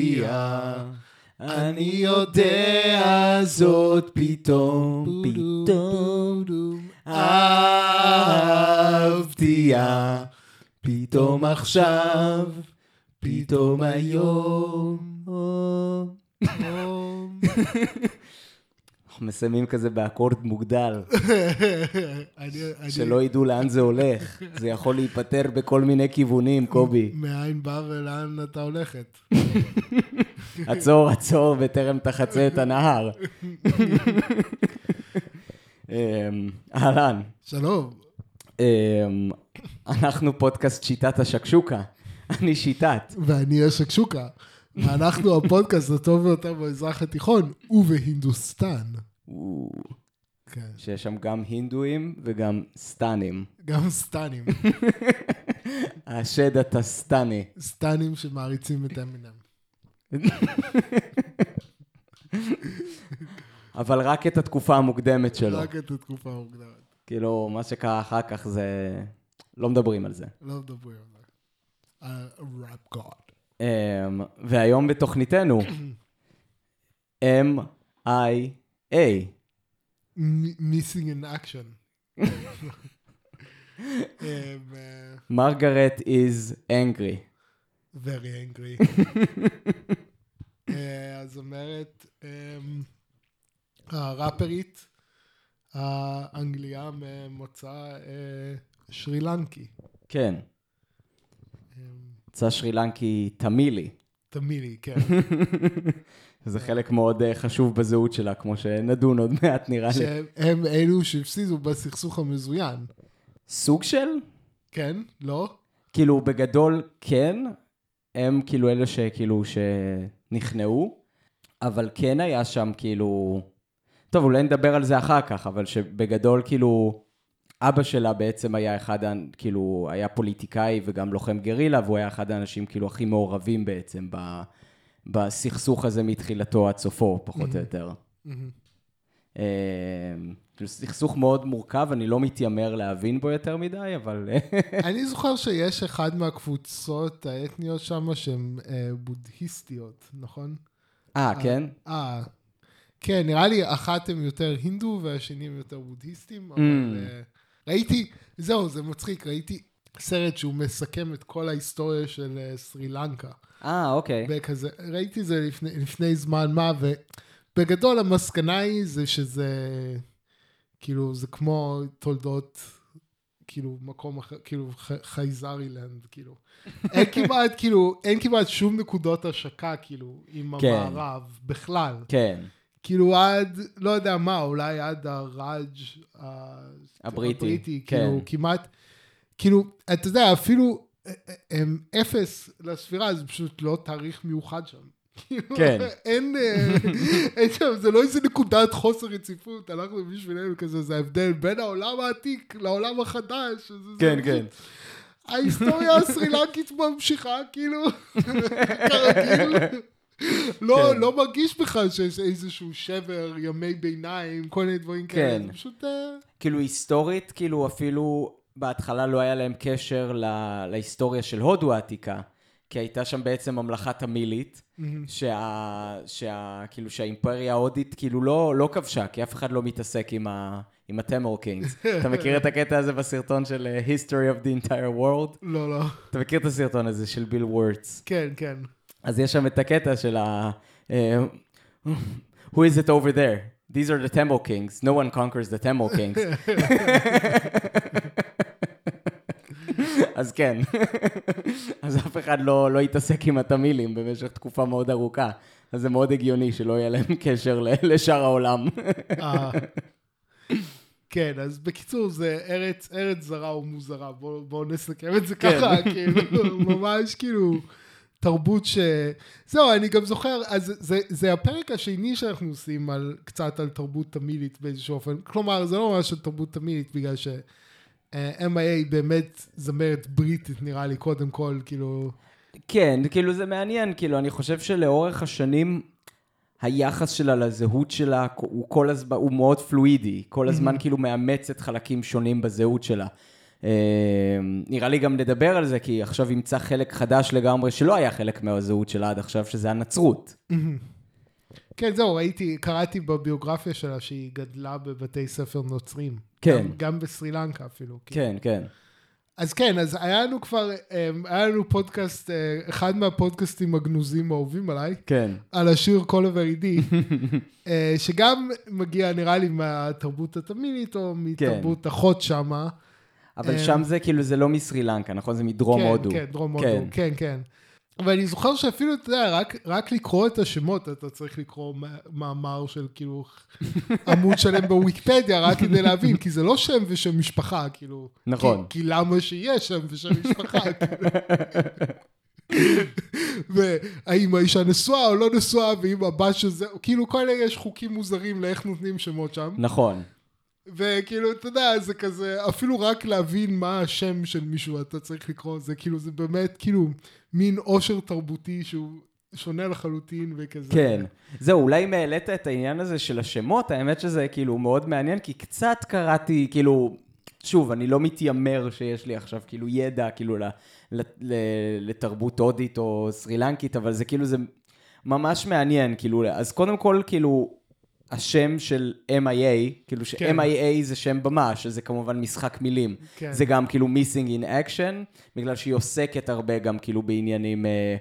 אהבתיה. אני יודע זאת פתאום, פתאום אהבתיה. פתאום עכשיו, פתאום היום. אנחנו מסיימים כזה באקורד מוגדל, שלא ידעו לאן זה הולך. זה יכול להיפטר בכל מיני כיוונים, קובי. מאין בא ולאן אתה הולכת. עצור, עצור, בטרם תחצה את הנהר. אמ, אהלן, שלום. אמ, אנחנו פודקאסט שיטת השקשוקה. אני שיטת. ואני השקשוקה. ואנחנו הפודקאסט הטוב ביותר במזרח התיכון, ובהינדוסטן. כן, שיש שם גם הינדואים וגם סטנים. גם סטנים. השד הטסטני. סטנים שמעריצים את אמינם. אבל רק את התקופה המוקדמת שלו. רק את התקופה המוקדמת. כאילו, מה שקרה אחר כך זה... לא מדברים על זה. לא מדברים על זה. ראפ גוד. אמ, והיום בתוכניתנו, M-I-A. Missing in action. Um, uh, מרגרט is angry. very angry. אה, אז אומרת, אמ, הראפרית האנגליה ממוצא אה, שרי לנקי. כן, אמ, יצא שרי לנקי תמילי. תמילי, כן. זה חלק מאוד אה, חשוב בזהות שלה, כמו שנדון עוד מעט נראה לי. שהם אלו שהפסידו בסכסוך המזוין. סוג של? כן? לא? כאילו, בגדול כן, הם כאילו אלה שכאילו שנכנעו, אבל כן היה שם כאילו... טוב, אולי נדבר על זה אחר כך, אבל שבגדול כאילו... אבא שלה בעצם היה אחד, כאילו, היה פוליטיקאי וגם לוחם גרילה, והוא היה אחד האנשים כאילו הכי מעורבים בעצם ב, בסכסוך הזה מתחילתו עד סופו, פחות או יותר. אה, כאילו, סכסוך מאוד מורכב, אני לא מתיימר להבין בו יותר מדי, אבל... אני זוכר שיש אחד מהקבוצות האתניות שם שהן אה, בודהיסטיות, נכון? אה, כן? אה, כן, נראה לי אחת הם יותר הינדו והשני הם יותר בודהיסטים, אבל אה, ראיתי, זהו, זה מצחיק, ראיתי סרט שהוא מסכם את כל ההיסטוריה של אה, סרי לנקה. אה, אוקיי. וכזה, ראיתי זה לפני, לפני זמן מה, ובגדול המסקנה היא זה שזה, כאילו, זה כמו תולדות, כאילו, מקום אחר, כאילו, חייזרילנד, כאילו. אין כמעט, כאילו, אין כמעט שום נקודות השקה, כאילו, עם כן. המערב, בכלל. כן. כאילו עד, לא יודע מה, אולי עד הראג' הבריטי, הבריטי, כן. כאילו כמעט, כאילו, אתה יודע, אפילו הם אפס לספירה, זה פשוט לא תאריך מיוחד שם. כאילו, כן. אין, אה, אין שם, זה לא איזה נקודת חוסר רציפות, אנחנו בשבילנו כזה, זה ההבדל בין העולם העתיק לעולם החדש. זה- זה כן, פשוט- כן. ההיסטוריה הסרילנקית ממשיכה, כאילו, כרגיל. לא, כן. לא מרגיש בכלל שיש איזשהו שבר, ימי ביניים, כל מיני דברים כאלה. כן. זה פשוט... אה, כאילו היסטורית, כאילו אפילו בהתחלה לא היה להם קשר לה, להיסטוריה של הודו העתיקה, כי הייתה שם בעצם ממלכה תמילית, שה, שה, כאילו שהאימפריה ההודית כאילו לא, לא כבשה, כי אף אחד לא מתעסק עם, ה, עם הטמור קינגס. אתה מכיר את הקטע הזה בסרטון של אה, History of the entire world? לא, לא. אתה מכיר את הסרטון הזה של ביל וורטס? כן, כן. אז יש שם את הקטע של ה... אה, Who is it over there? These are the Temple Kings. No one conquers the Temple Kings. אז כן. אז אף אחד לא, לא יתעסק עם התמילים במשך תקופה מאוד ארוכה. אז זה מאוד הגיוני שלא יהיה להם קשר לשאר העולם. אה, כן, אז בקיצור, זה ארץ, ארץ זרה ומוזרה. בואו בוא נסכם את זה כן. ככה, כאילו, ממש כאילו... תרבות ש... זהו, אני גם זוכר, אז זה, זה הפרק השני שאנחנו עושים על, קצת על תרבות תמילית באיזשהו אופן. כלומר, זה לא ממש על תרבות תמילית, בגלל ש... אה, MIA באמת זמרת בריטית, נראה לי, קודם כל, כאילו... כן, כאילו זה מעניין, כאילו אני חושב שלאורך השנים היחס שלה לזהות שלה הוא כל הזמן, הוא מאוד פלואידי, כל הזמן כאילו מאמצת חלקים שונים בזהות שלה. נראה לי גם נדבר על זה, כי עכשיו ימצא חלק חדש לגמרי שלא היה חלק מהזהות שלה עד עכשיו, שזה הנצרות. כן, זהו, ראיתי, קראתי בביוגרפיה שלה שהיא גדלה בבתי ספר נוצרים. כן. גם, גם בסרי לנקה אפילו. כן, כן. אז כן, אז היה לנו כבר, אמ, היה לנו פודקאסט, אה, אחד מהפודקאסטים הגנוזים האהובים עליי, כן. על השיר כל עידי, אה, שגם מגיע נראה לי מהתרבות התמינית, או מתרבות אחות שמה. אבל אה, שם זה כאילו, זה לא מסרי לנקה, נכון? זה מדרום כן, הודו. כן, דרום הודו, כן. כן, כן. ואני זוכר שאפילו, אתה יודע, רק, רק לקרוא את השמות, אתה צריך לקרוא מאמר של כאילו עמוד שלם בוויקיפדיה, רק כדי להבין, כי זה לא שם ושם משפחה, כאילו. נכון. כי, כי למה שיהיה שם ושם משפחה, כאילו. והאם האישה נשואה או לא נשואה, ואם הבת של זה, כאילו כל אלה יש חוקים מוזרים לאיך נותנים שמות שם. נכון. וכאילו, אתה יודע, זה כזה, אפילו רק להבין מה השם של מישהו אתה צריך לקרוא, זה כאילו, זה באמת כאילו מין עושר תרבותי שהוא שונה לחלוטין וכזה. כן. זהו, אולי אם העלית את העניין הזה של השמות, האמת שזה כאילו מאוד מעניין, כי קצת קראתי, כאילו, שוב, אני לא מתיימר שיש לי עכשיו כאילו ידע, כאילו, ל, ל, ל, לתרבות הודית או סרי לנקית, אבל זה כאילו, זה ממש מעניין, כאילו, אז קודם כל, כאילו, השם של MIA, כאילו כן. ש-MIA זה שם במה, שזה כמובן משחק מילים. כן. זה גם כאילו Missing in Action, בגלל שהיא עוסקת הרבה גם כאילו בעניינים, אה,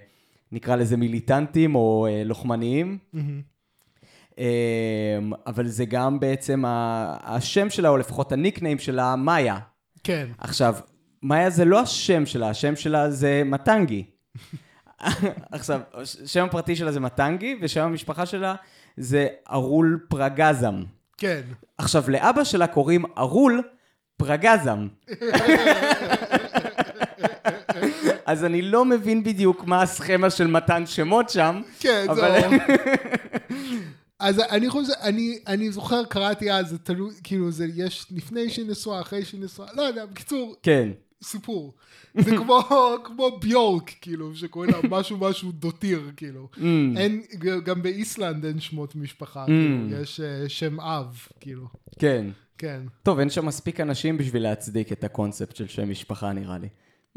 נקרא לזה מיליטנטים או אה, לוחמניים. מהמם. אה, אבל זה גם בעצם ה- השם שלה, או לפחות הניקניים שלה, מאיה. כן. עכשיו, מאיה זה לא השם שלה, השם שלה זה מטנגי. עכשיו, השם הפרטי שלה זה מטנגי, ושם המשפחה שלה זה ארול פרגזם. כן. עכשיו, לאבא שלה קוראים ארול פרגזם. אז אני לא מבין בדיוק מה הסכמה של מתן שמות שם, כן, אבל... זהו. אז אני חושב, אני, אני זוכר, קראתי אז, זה תלוי, כאילו, זה יש לפני שהיא נשואה, אחרי שהיא נשואה, לא יודע, בקיצור, כן, סיפור. זה כמו, כמו ביורק, כאילו, שקוראים לה משהו משהו דותיר, כאילו. Mm. אין, גם באיסלנד אין שמות משפחה, כאילו, יש אה, שם אב, כאילו. כן. כן. טוב, אין שם מספיק אנשים בשביל להצדיק את הקונספט של שם משפחה, נראה לי.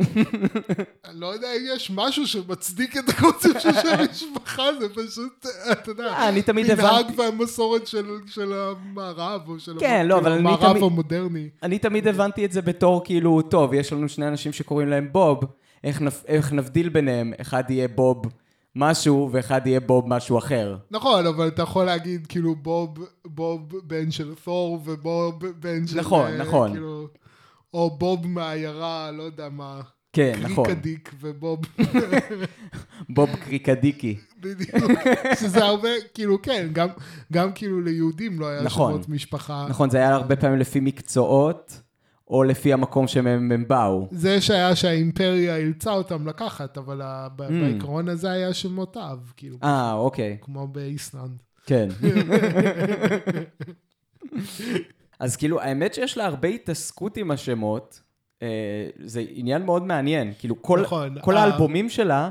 אני לא יודע אם יש משהו שמצדיק את הקונספט של שם משפחה, זה פשוט, אתה יודע, אה, אני תמיד מנהג הבנתי- והמסורת של, של המערב, או של כן, לא, אבל אני המערב תמיד- המודרני. אני תמיד הבנתי את זה בתור כאילו, טוב, יש לנו שני אנשים שקוראים להם בוב, איך, נפ... איך נבדיל ביניהם? אחד יהיה בוב משהו, ואחד יהיה בוב משהו אחר. נכון, אבל אתה יכול להגיד כאילו בוב, בוב בן של תור ובוב בן של... נכון, אה, נכון. כאילו, או בוב מהעיירה, לא יודע מה. כן, נכון. קריקדיק ובוב, בוב קריקדיקי. בדיוק. שזה הרבה, כאילו, כן, גם, גם כאילו ליהודים לא היה נכון. שמות משפחה. נכון, זה היה הרבה פעמים לפי מקצועות, או לפי המקום שמהם הם באו. זה שהיה שהאימפריה אילצה אותם לקחת, אבל ה- Mm. בעיקרון הזה היה שמות אב, כאילו, אה, אוקיי, כמו באיסלנד. כן. אז כאילו, האמת שיש לה הרבה התעסקות עם השמות, אה, זה עניין מאוד מעניין. כאילו, כל, נכון, כל האלבומים שלה,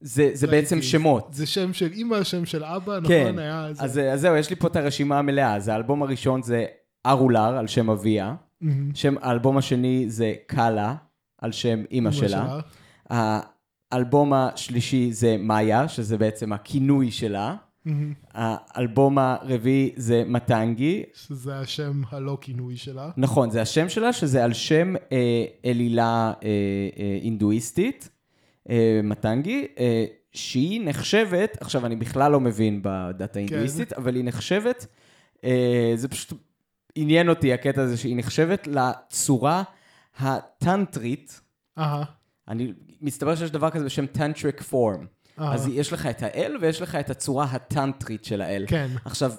זה, זה בעצם. שמות. זה שם של אימא, שם של אבא, כן, נכון? היה זה. אז, אז זהו, יש לי פה את הרשימה המלאה. אז האלבום הראשון זה ארולר, על שם אביה. מהמם. שם, האלבום השני זה קאלה, על שם אימא שלה. האלבום השלישי זה מאיה, שזה בעצם הכינוי שלה. מהמם. האלבום הרביעי זה מטנגי. שזה השם הלא כינוי שלה. נכון, זה השם שלה, שזה על שם אה, אלילה אה, אה, הינדואיסטית, אה, מטנגי, אה, שהיא נחשבת, עכשיו אני בכלל לא מבין בדת ההינדואיסטית, אבל היא נחשבת, אה, זה פשוט עניין אותי הקטע הזה, שהיא נחשבת לצורה הטנטרית, אהה. אני, מסתבר שיש דבר כזה בשם tantric form. אהה. אז יש לך את האל ויש לך את הצורה הטנטרית של האל. כן. עכשיו,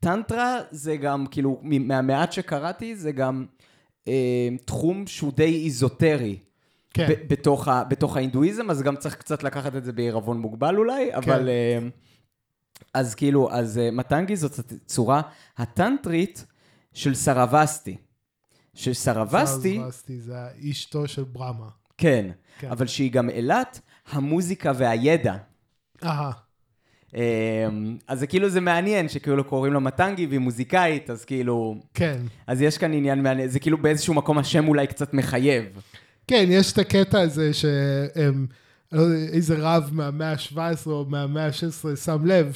טנטרה זה גם, כאילו, מהמעט שקראתי, זה גם אה, תחום שהוא די איזוטרי. כן. ב- בתוך, ה, בתוך ההינדואיזם, אז גם צריך קצת לקחת את זה בעירבון מוגבל אולי, אבל... אה, אז כאילו, אז אה, מטנגי זאת הצורה הטנטרית של סרבסטי. שסרבסטי, סרבסטי זה אשתו של ברמה. כן, כן. אבל שהיא גם אלת המוזיקה והידע. אהה. אז זה כאילו, זה מעניין שכאילו קוראים לה מטנגי והיא מוזיקאית, אז כאילו... כן. אז יש כאן עניין מעניין, זה כאילו באיזשהו מקום השם אולי קצת מחייב. כן, יש את הקטע הזה שהם... לא יודע, איזה רב מהמאה ה-17 או מהמאה ה-16 שם לב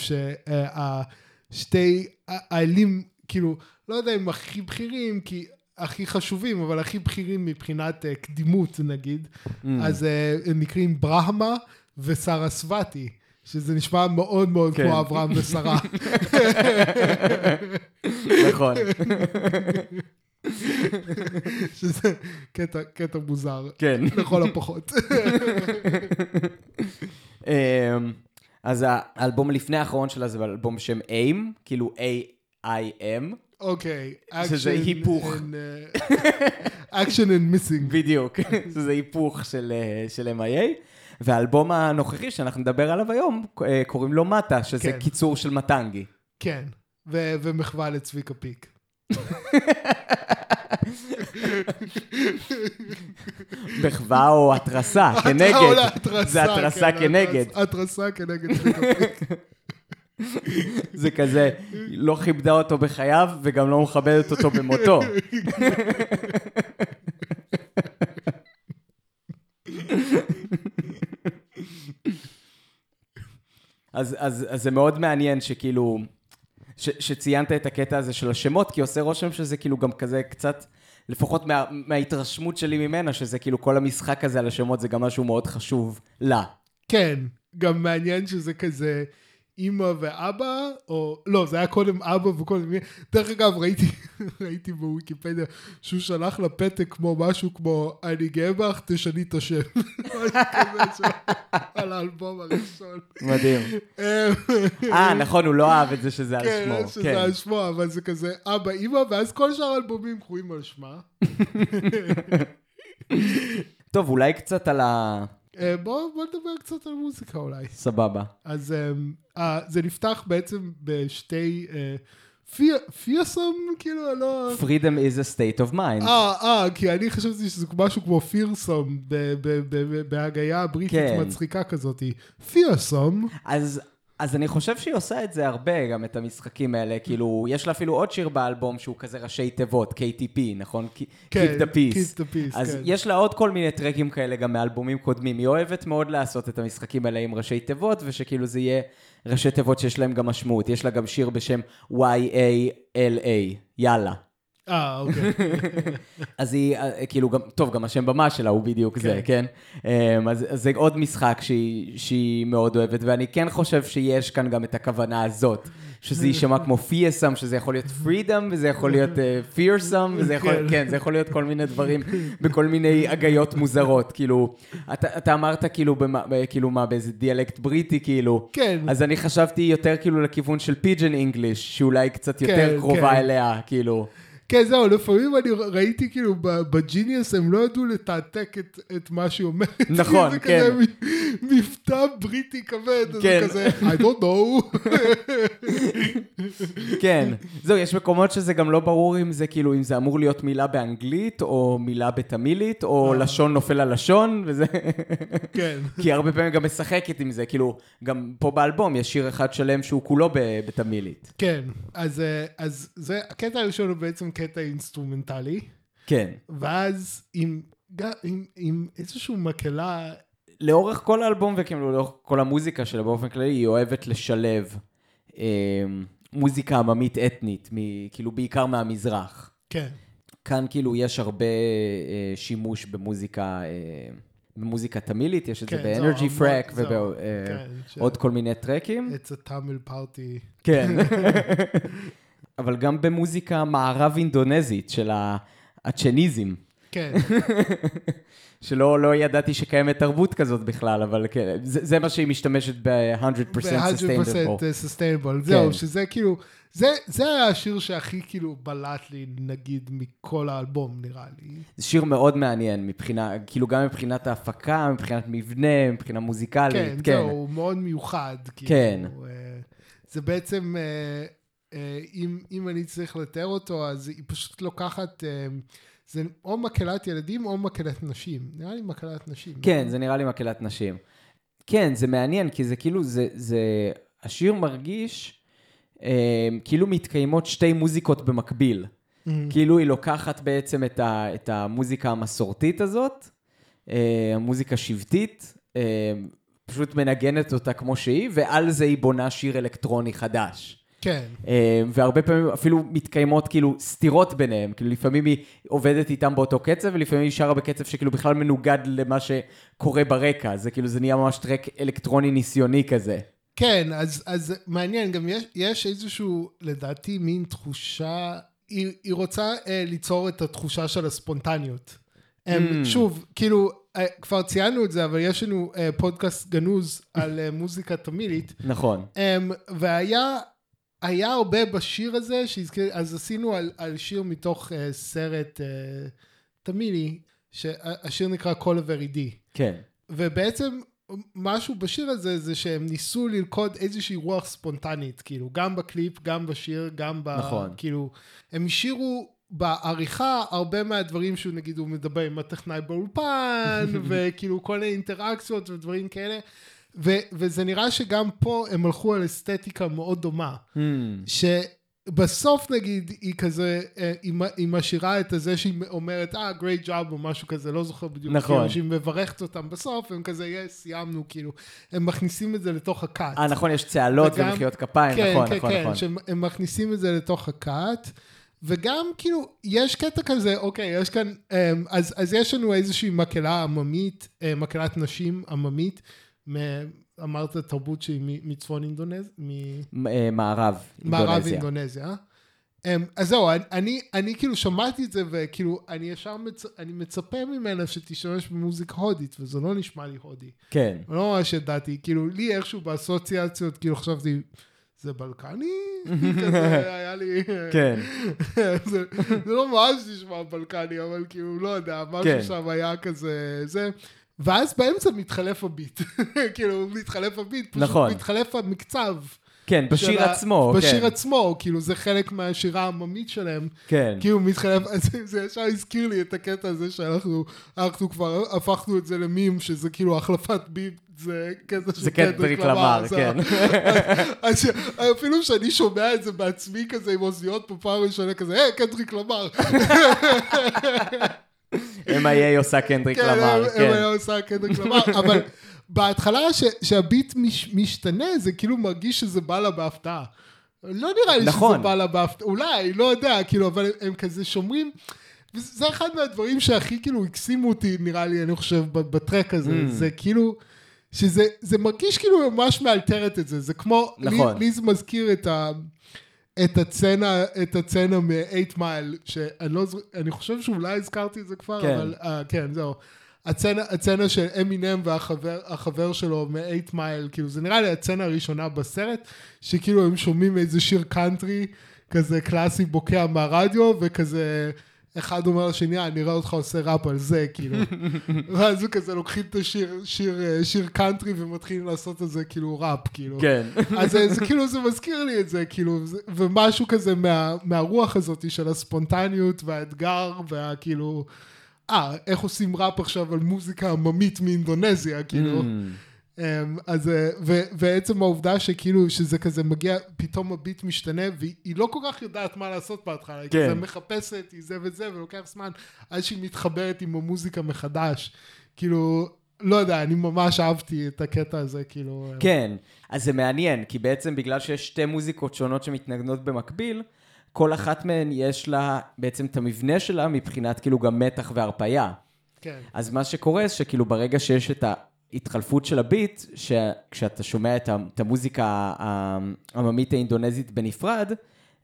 שהשתי האלים, כאילו, לא יודע אם הכי בכירים, כי הכי חשובים, אבל הכי בכירים מבחינת uh, קדימות נגיד, mm. אז uh, הם נקראים ברהמה וסרסווטי. שזה נשמע מאוד מאוד כן. כמו אברהם ושרה. נכון. שזה קטע, קטע מוזר. כן. לכל הפחות. אמ, אז האלבום לפני האחרון שלה זה אלבום בשם AIM, כאילו A-I-M. אוקיי. שזה היפוך. Action and missing. בדיוק, שזה היפוך של, אה, של MIA. והאלבום הנוכחי שאנחנו נדבר עליו היום, אה, קוראים לו מטה, שזה כן. קיצור של מטנגי. כן, ו- ומחווה לצביקה פיק. מחווה או התרסה, כנגד. זה התרסה כן, כנגד. התרסה כנגד צביקה פיק. זה כזה, לא כיבדה אותו בחייו וגם לא מכבדת אותו במותו. אז, אז, אז זה מאוד מעניין שכאילו, ש, שציינת את הקטע הזה של השמות, כי עושה רושם שזה כאילו גם כזה קצת, לפחות מה, מההתרשמות שלי ממנה, שזה כאילו כל המשחק הזה על השמות זה גם משהו מאוד חשוב לה. כן, גם מעניין שזה כזה... אימא ואבא, או לא, זה היה קודם אבא וקודם. דרך אגב, ראיתי, ראיתי בוויקיפדיה שהוא שלח לה פתק כמו משהו כמו, אני גאה בך, תשני את השם. על האלבום הראשון. מדהים. אה, נכון, הוא לא אהב את זה שזה על כן, שמו. כן, שזה על שמו, אבל זה כזה אבא, אימא, ואז כל שאר האלבומים קרויים על שמה. טוב, אולי קצת על ה... אה, בואו בוא נדבר קצת על מוזיקה אולי. סבבה. אז uh, uh, זה נפתח בעצם בשתי... uh, פירסום, כאילו, לא... Freedom is a state of mind. אה, אה, כי אני חשבתי שזה משהו כמו פירסום, בהגייה הבריטית כן. מצחיקה כזאת. פירסום. אז אז אני חושב שהיא עושה את זה הרבה, גם את המשחקים האלה. כאילו, יש לה אפילו עוד שיר באלבום שהוא כזה ראשי תיבות, KTP, נכון? כן, Keep the Peace. Keep the Peace, אז כן. יש לה עוד כל מיני טרקים כאלה גם מאלבומים קודמים. היא אוהבת מאוד לעשות את המשחקים האלה עם ראשי תיבות, ושכאילו זה יהיה ראשי תיבות שיש להם גם משמעות. יש לה גם שיר בשם Y-A-L-A, יאללה. אה, אוקיי. אז היא, אה, כאילו, גם, טוב, גם השם במה שלה הוא בדיוק כן. זה, כן? אמ, אז, אז זה עוד משחק שהיא, שהיא מאוד אוהבת, ואני כן חושב שיש כאן גם את הכוונה הזאת, שזה יישמע כמו פיאסם, שזה יכול להיות פרידום, וזה יכול להיות פירסם, uh, וזה יכול, כן. כן, זה יכול להיות כל מיני דברים, בכל מיני הגיות מוזרות, כאילו, אתה, אתה אמרת כאילו, במה, כאילו מה, באיזה דיאלקט בריטי, כאילו, כן. אז אני חשבתי יותר כאילו לכיוון של פיג'ן אינגליש, שאולי קצת יותר כן, קרובה כן. אליה, כאילו. כן, זהו, לפעמים אני ראיתי כאילו ב Genius, הם לא ידעו לתעתק את, את מה שהיא אומרת. נכון, זה כן. זה כזה מבטא בריטי כבד, כן. זה כזה, I don't know. כן, זהו, יש מקומות שזה גם לא ברור אם זה כאילו, אם זה אמור להיות מילה באנגלית, או מילה בתמילית, או אה. לשון נופל על לשון, וזה... כן. כי הרבה פעמים גם משחקת עם זה, כאילו, גם פה באלבום יש שיר אחד שלם שהוא כולו בתמילית. כן, אז, אה, אז זה, הקטע הראשון הוא בעצם קטע אינסטרומנטלי. כן. ואז עם, עם, עם איזושהי מקהלה... לאורך כל האלבום וכאילו לאורך כל המוזיקה שלה באופן כללי, היא אוהבת לשלב אה, מוזיקה עממית אתנית, מ, כאילו בעיקר מהמזרח. כן. כאן כאילו יש הרבה אה, שימוש במוזיקה, אה, במוזיקה תמילית, יש את כן, זה ב Energy Freq ובעוד כן, ש... כל מיני טרקים. It's a Tamil party. כן. אבל גם במוזיקה מערב אינדונזית של הצ'ניזם. כן. שלא לא ידעתי שקיימת תרבות כזאת בכלל, אבל כן, זה, זה מה שהיא משתמשת ב-100% sustainable. sustainable, זהו, שזה כאילו, זה, זה היה השיר שהכי כאילו בלט לי, נגיד, מכל האלבום, נראה לי. זה שיר מאוד מעניין, מבחינה, כאילו גם מבחינת ההפקה, מבחינת מבנה, מבחינה מוזיקלית, כן. כן, זהו, הוא מאוד מיוחד. כאילו, כן. אה, זה בעצם... אה, אם, אם אני צריך לתאר אותו, אז היא פשוט לוקחת, אה, זה או מקהלת ילדים או מקהלת נשים. נראה לי מקהלת נשים. כן, נכון? זה נראה לי מקהלת נשים. כן, זה מעניין, כי זה כאילו, זה, זה, השיר מרגיש אה, כאילו מתקיימות שתי מוזיקות במקביל. Mm. כאילו היא לוקחת בעצם את, ה, את המוזיקה המסורתית הזאת, אה, המוזיקה שבטית, אה, פשוט מנגנת אותה כמו שהיא, ועל זה היא בונה שיר אלקטרוני חדש. כן. אה, והרבה פעמים אפילו מתקיימות כאילו סתירות ביניהם, כאילו לפעמים היא עובדת איתם באותו קצב, ולפעמים היא שרה בקצב שכאילו בכלל מנוגד למה שקורה ברקע, זה כאילו זה נהיה ממש טרק אלקטרוני ניסיוני כזה. כן, אז, אז מעניין, גם יש, יש איזשהו, לדעתי, מין תחושה, היא, היא רוצה אה, ליצור את התחושה של הספונטניות. Mm. שוב, כאילו, אה, כבר ציינו את זה, אבל יש לנו אה, פודקאסט גנוז על אה, מוזיקה תמילית, נכון. um, והיה היה הרבה בשיר הזה, שהזכיר, אז עשינו על, על שיר מתוך uh, סרט uh, תמילי, שהשיר נקרא of Veridie. כן. ובעצם משהו בשיר הזה זה שהם ניסו ללכוד איזושהי רוח ספונטנית, כאילו, גם בקליפ, גם בשיר, גם ב... נכון. כאילו, הם השאירו בעריכה הרבה מהדברים שהוא נגיד הוא מדבר עם הטכנאי באולפן, וכאילו כל מיני אינטראקציות ודברים כאלה. ו- וזה נראה שגם פה הם הלכו על אסתטיקה מאוד דומה. Hmm. שבסוף נגיד היא כזה, אה, היא היא משאירה את הזה שהיא אומרת, אה, great job או משהו כזה, לא זוכר בדיוק. נכון. כאילו, שהיא מברכת אותם בסוף, הם כזה, יש, סיימנו, כאילו. הם מכניסים את זה לתוך הקאט. אה, נכון, יש צהלות וגם- ומחיאות כפיים, כן, נכון, כן, נכון, כן, נכון. שהם מכניסים את זה לתוך הקאט. וגם כאילו, יש קטע כזה, אוקיי, יש כאן, אמ, אז, אז יש לנו איזושהי מקהלה עממית, אה, מקהלת נשים עממית, אמרת תרבות שהיא מצפון אינדונזיה, מ- אה, מערב, אינדונזיה. אינדונזיה. אמ, אז זהו, אני, אני, אני כאילו שמעתי את זה, וכאילו, אני ישר מצ, אני מצפה ממנה שתשתמש במוזיקה הודית, וזה לא נשמע לי הודי. כן. לא ממש ידעתי, כאילו, לי איכשהו באסוציאציות, כאילו חשבתי, זה בלקני? כזה היה לי... כן. זה, זה לא ממש נשמע בלקני, אבל כאילו, לא יודע, משהו כן. שם היה כזה, זה... ואז באמצע מתחלף הביט. כאילו, מתחלף הביט, פשוט נכון. מתחלף המקצב. כן, בשיר ה- עצמו, בשיר כן. עצמו, כאילו, זה חלק מהשירה העממית שלהם. כן. כאילו מתחלף, זה ישר הזכיר לי את הקטע הזה שאנחנו אנחנו כבר הפכנו את זה למים, שזה כאילו החלפת ביט, זה של זה קנדריק למר, כן. אז אפילו שאני שומע את זה בעצמי כזה עם אוזניות בפעם ראשונה כזה, היי, קנדריק למר. M.I.A. עושה קנדריק למר, כן. היה עושה קנדריק למר, אבל בהתחלה שהביט מש- משתנה, זה כאילו מרגיש שזה בא לה בהפתעה. לא נראה לי נכון. שזה בא לה בהפתעה, אולי, לא יודע, כאילו, אבל הם, כזה שומרים. וזה אחד מהדברים שהכי כאילו הקסימו אותי, נראה לי, אני חושב, בטרק הזה. Mm. זה כאילו, שזה זה מרגיש כאילו ממש מאלתרת את זה. זה כמו, נכון. לי, לי זה מזכיר את ה... את הסצנה, את הסצנה מ-8 מייל, שאני לא זוכר, אני חושב שאולי הזכרתי את זה כבר, כן. אבל, uh, כן, זהו. הסצנה, הסצנה של אמינם והחבר החבר שלו מ-8 מייל, כאילו, זה נראה לי הסצנה הראשונה בסרט, שכאילו הם שומעים איזה שיר קאנטרי, כזה קלאסי בוקע מהרדיו, וכזה... אחד אומר לשני, "אה, אני רואה אותך עושה ראפ על זה, כאילו. ואז הוא כזה לוקחים את השיר, שיר, אה, שיר קאנטרי ומתחילים לעשות על זה כאילו ראפ, כאילו. כן. אז זה, זה כאילו, זה מזכיר לי את זה, כאילו, זה, ומשהו כזה מה, מהרוח הזאת של הספונטניות והאתגר, והכאילו, אה, איך עושים ראפ עכשיו על מוזיקה עממית מאינדונזיה, כאילו. אמ, אז, אה, ו, ועצם העובדה שכאילו, שזה כזה מגיע, פתאום הביט משתנה, והיא לא כל כך יודעת מה לעשות בהתחלה, היא כן. כזה מחפשת, היא זה וזה, ולוקח זמן, עד שהיא מתחברת עם המוזיקה מחדש. כאילו, לא יודע, אני ממש אהבתי את הקטע הזה, כאילו. אה, כן, אז זה מעניין, כי בעצם בגלל שיש שתי מוזיקות שונות שמתנגנות במקביל, כל אחת מהן יש לה בעצם את המבנה שלה מבחינת כאילו גם מתח והרפייה. כן. אז מה שקורה זה שכאילו ברגע שיש את ההתחלפות של הביט, שכשאתה שומע את המוזיקה העממית האינדונזית בנפרד,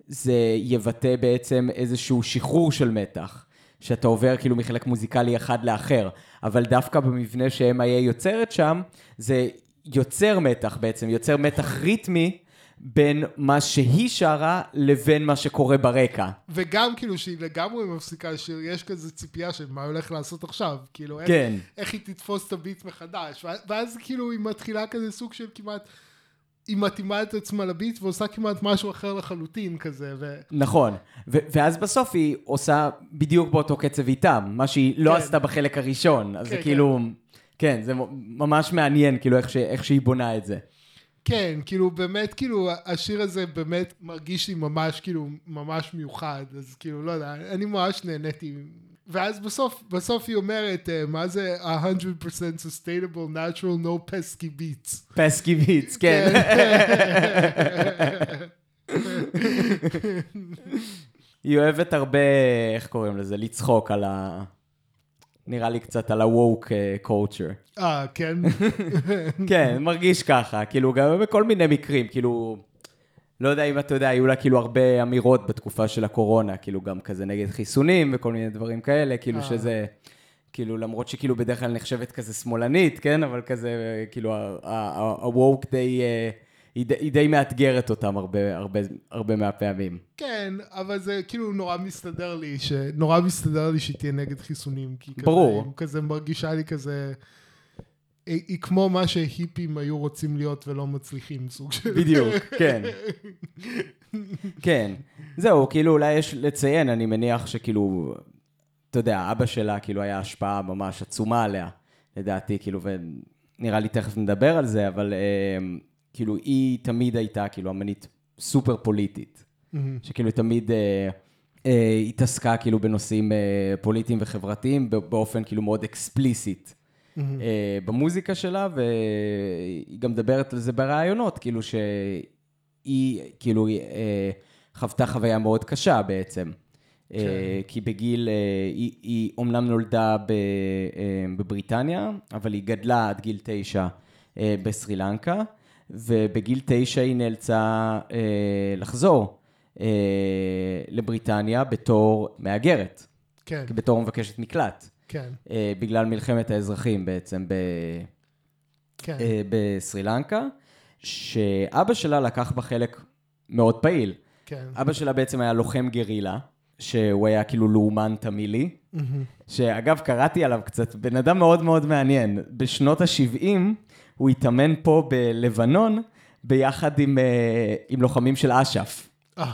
זה יבטא בעצם איזשהו שחרור של מתח, שאתה עובר כאילו מחלק מוזיקלי אחד לאחר, אבל דווקא במבנה ש-MIA יוצרת שם, זה יוצר מתח בעצם, יוצר מתח ריתמי בין מה שהיא שרה לבין מה שקורה ברקע. וגם כאילו שהיא לגמרי מפסיקה לשיר, יש כזה ציפייה של מה הולך לעשות עכשיו, כאילו איך, כן. איך היא תתפוס את הביט מחדש, ואז- כאילו היא מתחילה כזה סוג של כמעט, היא מתאימה את עצמה לביט ועושה כמעט משהו אחר לחלוטין כזה, ו... נכון, ו- ואז בסוף היא עושה בדיוק באותו קצב איתם, מה שהיא לא כן. עשתה בחלק הראשון, אז זה כן, כאילו, כן, זה מ- ממש מעניין, כאילו איך, ש- איך שהיא בונה את זה. כן, כאילו באמת, כאילו השיר הזה באמת מרגיש לי ממש כאילו ממש מיוחד, אז כאילו לא יודע, אני ממש נהניתי. ואז בסוף, בסוף היא אומרת, אה, מה זה 100% sustainable natural no pesky beats. פסקי ביטס, כן. היא אוהבת הרבה, איך קוראים לזה? לצחוק על ה... נראה לי קצת על ה-woke culture. אה, כן? כן, מרגיש ככה, כאילו גם בכל מיני מקרים, כאילו, לא יודע אם אתה יודע, היו לה כאילו הרבה אמירות בתקופה של הקורונה, כאילו גם כזה נגד חיסונים וכל מיני דברים כאלה, כאילו אה. שזה, כאילו למרות שכאילו בדרך כלל נחשבת כזה שמאלנית, כן, אבל כזה, כאילו ה-woke די, אה, היא די- היא די מאתגרת אותם הרבה, הרבה, הרבה מהפעמים. כן, אבל זה כאילו נורא מסתדר לי, ש... נורא מסתדר לי שהיא תהיה נגד חיסונים. כי כזה, ברור. היא כזה מרגישה לי כזה... היא, היא כמו מה שהיפים היו רוצים להיות ולא מצליחים, סוג של... בדיוק, כן. כן. זהו, כאילו אולי יש לציין, אני מניח שכאילו, אתה יודע, אבא שלה כאילו היה השפעה ממש עצומה עליה, לדעתי, כאילו, ונראה לי תכף נדבר על זה, אבל אה, כאילו היא תמיד הייתה כאילו אמנית סופר פוליטית, מהמם. שכאילו תמיד אה, אה, התעסקה כאילו בנושאים אה, פוליטיים וחברתיים באופן כאילו מאוד אקספליסיט. מהמם. אה, במוזיקה שלה, והיא גם מדברת על זה בראיונות, כאילו שהיא, כאילו, אה, חוותה חוויה מאוד קשה בעצם. אה, כן. כי בגיל, אה, היא, היא אומנם נולדה ב, אה, בבריטניה, אבל היא גדלה עד גיל תשע בסרי לנקה, ובגיל תשע היא נאלצה אה, לחזור אה, לבריטניה בתור מהגרת, כן, בתור מבקשת מקלט. כן, אה, בגלל מלחמת האזרחים בעצם ב, כן. אה, בסרי לנקה, שאבא שלה לקח בה חלק מאוד פעיל. כן. אבא שלה בעצם היה לוחם גרילה, שהוא היה כאילו לאומן תמילי, מהמם. שאגב, קראתי עליו קצת, בן אדם מאוד מאוד מעניין. בשנות ה-70 הוא התאמן פה בלבנון ביחד עם, אה, עם לוחמים של אש"ף. אה,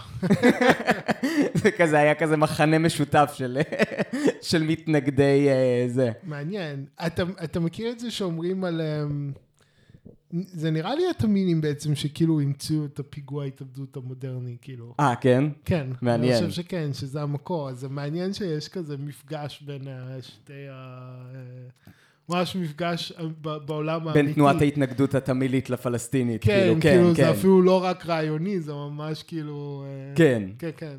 זה כזה, היה כזה מחנה משותף של, של מתנגדי אה, זה. מעניין. אתה, אתה מכיר את זה שאומרים על... אמ, זה נראה לי התמינים בעצם שכאילו המציאו את הפיגוע ההתאבדות המודרני, כאילו. אה, כן? כן. מעניין. אני חושב שכן, שזה המקור. אז זה מעניין שיש כזה מפגש בין השתי ה... ממש מפגש ב- בעולם האמיתי. בין תנועת ההתנגדות התמילית לפלסטינית. כן, כאילו, כאילו, כן, זה כן. אפילו לא רק רעיוני, זה ממש כאילו... אה, כן. כן, כן.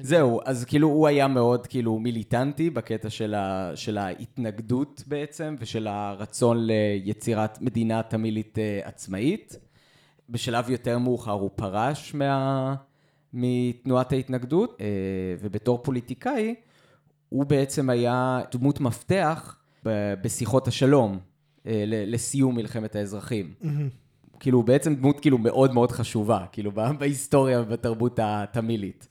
זהו, אז כאילו הוא היה מאוד כאילו מיליטנטי בקטע של, ה, של ההתנגדות בעצם, ושל הרצון ליצירת מדינה תמילית אה, עצמאית. בשלב יותר מאוחר הוא פרש מה, מתנועת ההתנגדות, אה, ובתור פוליטיקאי, הוא בעצם היה דמות מפתח בשיחות השלום אה, לסיום מלחמת האזרחים. כאילו, בעצם דמות כאילו מאוד מאוד חשובה, כאילו, בהיסטוריה ובתרבות התמילית.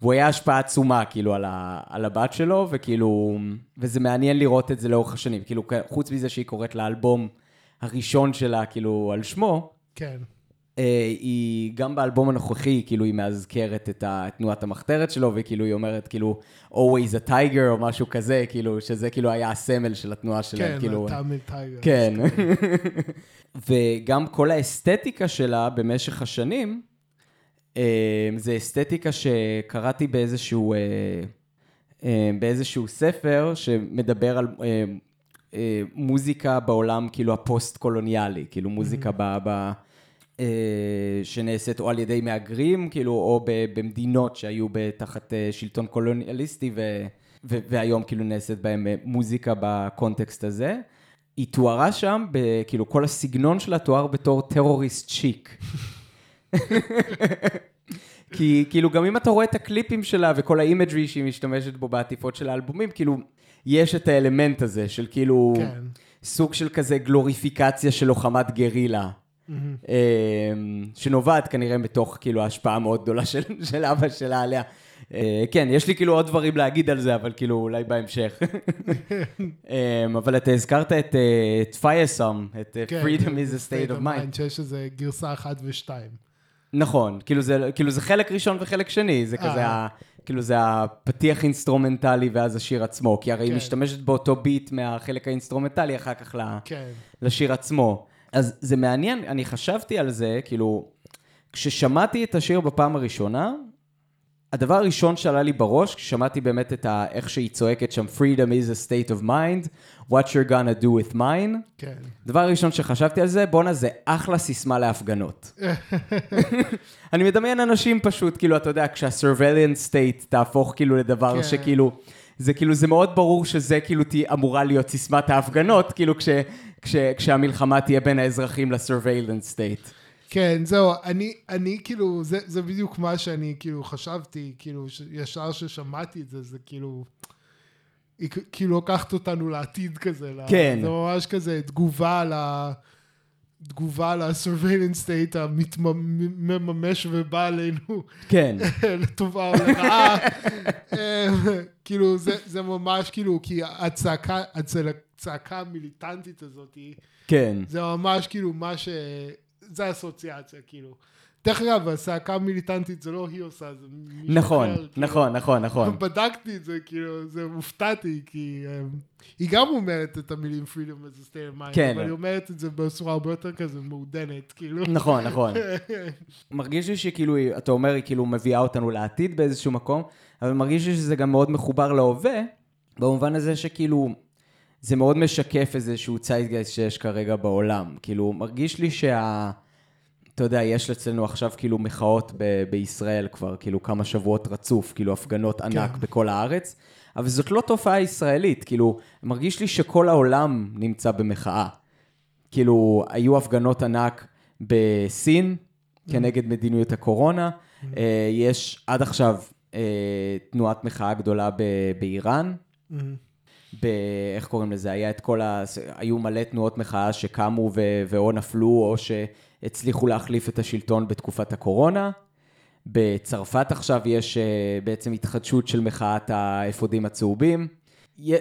והוא היה השפעה עצומה, כאילו, על, ה, על הבת שלו, וכאילו, וזה מעניין לראות את זה לאורך השנים. כאילו, חוץ מזה שהיא קוראת לאלבום הראשון שלה, כאילו, על שמו, כן. אה, היא גם באלבום הנוכחי, כאילו, היא מאזכרת את תנועת המחתרת שלו, וכאילו, היא אומרת, כאילו, always a tiger, או משהו כזה, כאילו, שזה כאילו היה הסמל של התנועה שלהם, כן, כאילו... הטאמל טייגר. כן. וגם כל האסתטיקה שלה במשך השנים, אה, זה אסתטיקה שקראתי באיזשהו, אה, באיזשהו ספר שמדבר על מוזיקה בעולם כאילו הפוסט-קולוניאלי, כאילו מוזיקה ב... ב אה, שנעשית או על ידי מהגרים, כאילו, או במדינות שהיו תחת אה, שלטון קולוניאליסטי, ו- ו- והיום כאילו נעשית בהם אה, מוזיקה בקונטקסט הזה. היא תוארה שם, ב- כאילו כל הסגנון שלה תואר בתור terrorist chic. כי כאילו גם אם אתה רואה את הקליפים שלה וכל ה imagery שהיא משתמשת בו בעטיפות של האלבומים, כאילו יש את האלמנט הזה של כאילו כן. סוג של כזה גלוריפיקציה של לוחמת גרילה. אמ, שנובעת כנראה מתוך כאילו ההשפעה המאוד גדולה של, של אבא שלה עליה. אה, כן, יש לי כאילו עוד דברים להגיד על זה, אבל כאילו אולי בהמשך. אמ, אבל אתה הזכרת את, אה, את אה, כן, Freedom is a state of mind. שיש איזה גרסה אחת ושתיים. נכון, כאילו זה, כאילו זה חלק ראשון וחלק שני, זה. כזה, ה, כאילו זה הפתיח אינסטרומנטלי ואז השיר עצמו, כי הרי היא כן. משתמשת באותו ביט מהחלק האינסטרומנטלי אחר כך ל- כן. לשיר עצמו. אז זה מעניין, אני חשבתי על זה, כאילו, כששמעתי את השיר בפעם הראשונה, הדבר הראשון שעלה לי בראש, כששמעתי באמת את ה... איך שהיא צועקת שם, freedom is a state of mind, what you're gonna do with mine. כן. הדבר הראשון שחשבתי על זה, בואנה, זה אחלה סיסמה להפגנות. אני מדמיין אנשים פשוט, כאילו, אתה יודע, כשה-surveillance state תהפוך כאילו לדבר כן. שכאילו, זה כאילו, זה מאוד ברור שזה כאילו תהיה אמורה להיות סיסמת ההפגנות, כאילו, כש, כש, כשהמלחמה תהיה בין האזרחים ל-surveillance state. כן, זהו, אני, אני כאילו, זה, זה בדיוק מה שאני כאילו חשבתי, כאילו, ש, ישר ששמעתי את זה, זה כאילו, היא כאילו לוקחת אותנו לעתיד כזה. כן. זה ממש כזה תגובה ל... תגובה ל-surveillance state המממש ובא עלינו כן, לטובה או לרעה. אה, כאילו, זה, זה ממש כאילו, כי הצעקה, הצעקה המיליטנטית הזאת, כן, זה ממש כאילו מה ש... זה אסוציאציה, כאילו. דרך אגב, הצעקה המיליטנטית זה לא היא עושה, זה מישהו נכון, אחר. כאילו. נכון, נכון, נכון. בדקתי את זה, כאילו, זה הופתעתי, כי um, היא גם אומרת את המילים freedom as a state of mind, כן. אבל היא אומרת את זה בצורה הרבה יותר כזה מעודנת, כאילו. נכון, נכון. מרגיש לי שכאילו, אתה אומר, היא כאילו מביאה אותנו לעתיד באיזשהו מקום, אבל מרגיש לי שזה גם מאוד מחובר להווה, במובן הזה שכאילו, זה מאוד משקף איזשהו ציידגייסט שיש כרגע בעולם. כאילו, מרגיש לי שה... אתה יודע, יש אצלנו עכשיו כאילו מחאות ב- בישראל כבר, כאילו כמה שבועות רצוף, כאילו הפגנות ענק כן. בכל הארץ, אבל זאת לא תופעה ישראלית, כאילו, מרגיש לי שכל העולם נמצא במחאה. כאילו, היו הפגנות ענק בסין כנגד מדיניות הקורונה, אה, יש עד עכשיו אה, תנועת מחאה גדולה ב- באיראן, ב... איך קוראים לזה? היה את כל ה... היו מלא תנועות מחאה שקמו ו... ואו נפלו או שהצליחו להחליף את השלטון בתקופת הקורונה. בצרפת עכשיו יש אה, בעצם התחדשות של מחאת האפודים הצהובים.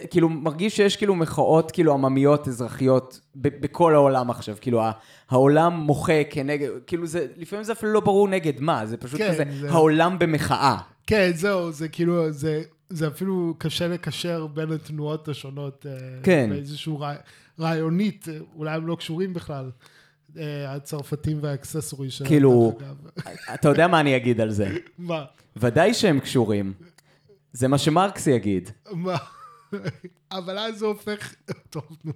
כאילו, מרגיש שיש כאילו מחאות כאילו עממיות אזרחיות ב- בכל העולם עכשיו. כאילו, העולם מוחה כנגד, כאילו זה, לפעמים זה אפילו לא ברור נגד מה, זה פשוט כן, כזה, זה- העולם במחאה. כן, זהו, זה כאילו, זה, זה אפילו קשה לקשר בין התנועות השונות. אה, כן. באיזשהו רע, רעיונית, אה, אולי הם לא קשורים בכלל. אה, הצרפתים והאקססורי שלהם, כאילו-. אתה יודע מה אני אגיד על זה. מה? ודאי שהם קשורים. זה מה שמרקס יגיד. מה? אבל אז זה הופך... טוב, נו.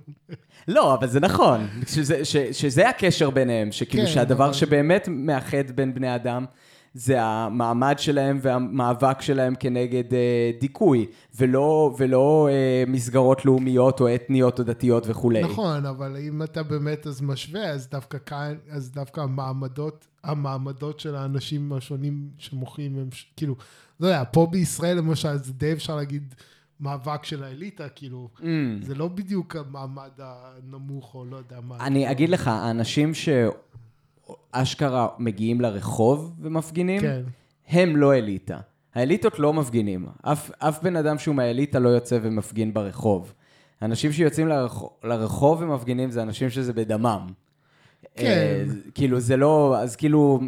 לא, אבל זה נכון, שזה, ש, שזה הקשר ביניהם, שכאילו כן, שהדבר אבל- שבאמת מאחד בין בני אדם, זה המעמד שלהם והמאבק שלהם כנגד אה, דיכוי, ולא, ולא אה, מסגרות לאומיות או אתניות או דתיות וכולי. נכון, אבל אם אתה באמת אז משווה, אז דווקא כאן, אז דווקא המעמדות, המעמדות של האנשים השונים שמוחים הם, ש- כאילו, לא יודע, פה בישראל למשל, זה די אפשר להגיד מאבק של האליטה, כאילו, Mm. זה לא בדיוק המעמד הנמוך או לא יודע מה. אני אגיד לך, האנשים שאשכרה מגיעים לרחוב ומפגינים, כן, הם לא אליטה. האליטות לא מפגינים. אף, אף בן אדם שהוא מהאליטה לא יוצא ומפגין ברחוב. אנשים שיוצאים לרחוב, לרחוב ומפגינים זה אנשים שזה בדמם. כן. אה, כאילו, זה לא... אז כאילו...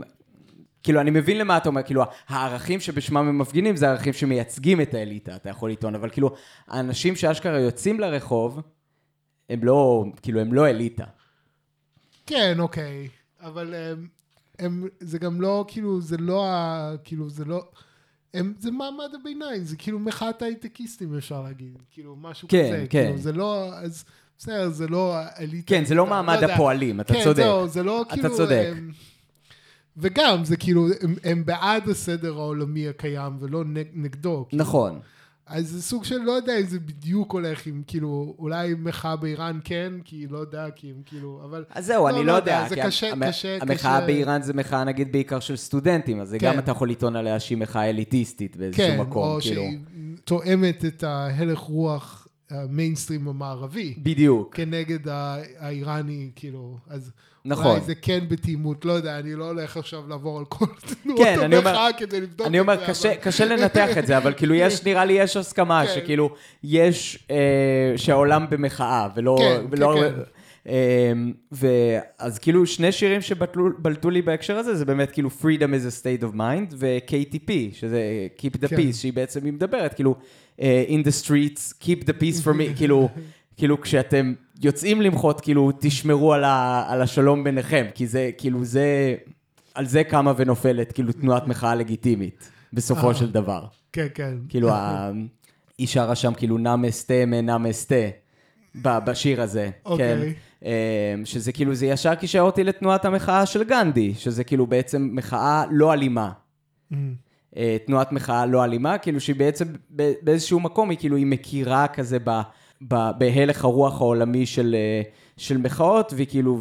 כאילו, אני מבין למה אתה אומר, כאילו, הערכים שבשמם הם מפגינים זה הערכים שמייצגים את האליטה, אתה יכול לטעון, אבל כאילו, האנשים שאשכרה יוצאים לרחוב, הם לא, כאילו, הם לא אליטה. כן, אוקיי, אבל הם, הם, זה גם לא, כאילו, זה לא ה... כאילו, זה לא... הם, זה מעמד הביניים, זה כאילו מחאת הייטקיסטים אפשר להגיד, כאילו משהו כן, כזה, כן. כאילו זה לא, אז בסדר, זה לא האליטה. כן, זה לא אתה מעמד יודע. הפועלים, אתה כן, צודק. זהו, זה לא אתה כאילו... צודק. הם, וגם, זה כאילו, הם, הם בעד הסדר העולמי הקיים ולא נג, נגדו. כאילו. אז זה סוג של, לא יודע אם זה בדיוק הולך עם, כאילו, אולי מחאה באיראן כן, כי לא יודע, כי הם כאילו, אבל... אז זהו, לא, אני לא לא יודע, יודע. זה קשה- המ- קשה- המחאה קשה. באיראן זה מחאה נגיד בעיקר של סטודנטים, אז זה כן. גם אתה יכול לטעון עליה שהיא מחאה אליטיסטית באיזשהו כן, מקום, או כאילו. שהיא תואמת את ההלך רוח המיינסטרים המערבי, בדיוק. כנגד האיראני, כאילו, אז... נכון. אולי זה כן בתימות, לא יודע, אני לא הולך עכשיו לעבור על כל תנועות כן, אני אומר- המחאה כדי לבדוק אני אומר, את זה, קשה, אבל- קשה לנתח את זה, אבל כאילו יש, נראה לי יש הסכמה כן. שכאילו, יש, אה, שהעולם במחאה, ולא... כן, ולא כן, כן. אה, ואז כאילו שני שירים שבלטו לי בהקשר הזה, זה באמת כאילו Freedom is a state of mind, ו-KTP, שזה Keep the כן. peace, שהיא בעצם, היא מדברת, כאילו, אה, in the streets, keep the peace for me, כאילו, כאילו כשאתם יוצאים למחות, כאילו, תשמרו על, ה, על השלום ביניכם, כי זה, כאילו, זה, על זה קמה ונופלת, כאילו, תנועת מחאה לגיטימית, בסופו אה. של דבר. כן, כן. כאילו, היא שרה שם, כאילו, נאמסטה מנאמסטה, ב- בשיר הזה, אוקיי. כן? אה, שזה כאילו, זה ישר קישר אותי לתנועת המחאה של גנדי, שזה כאילו בעצם מחאה לא אלימה. Mm. אה, תנועת מחאה לא אלימה, כאילו שהיא בעצם באיזשהו מקום, היא כאילו, היא מכירה כזה ב, בהלך הרוח העולמי של, אה, של מחאות, והיא כאילו,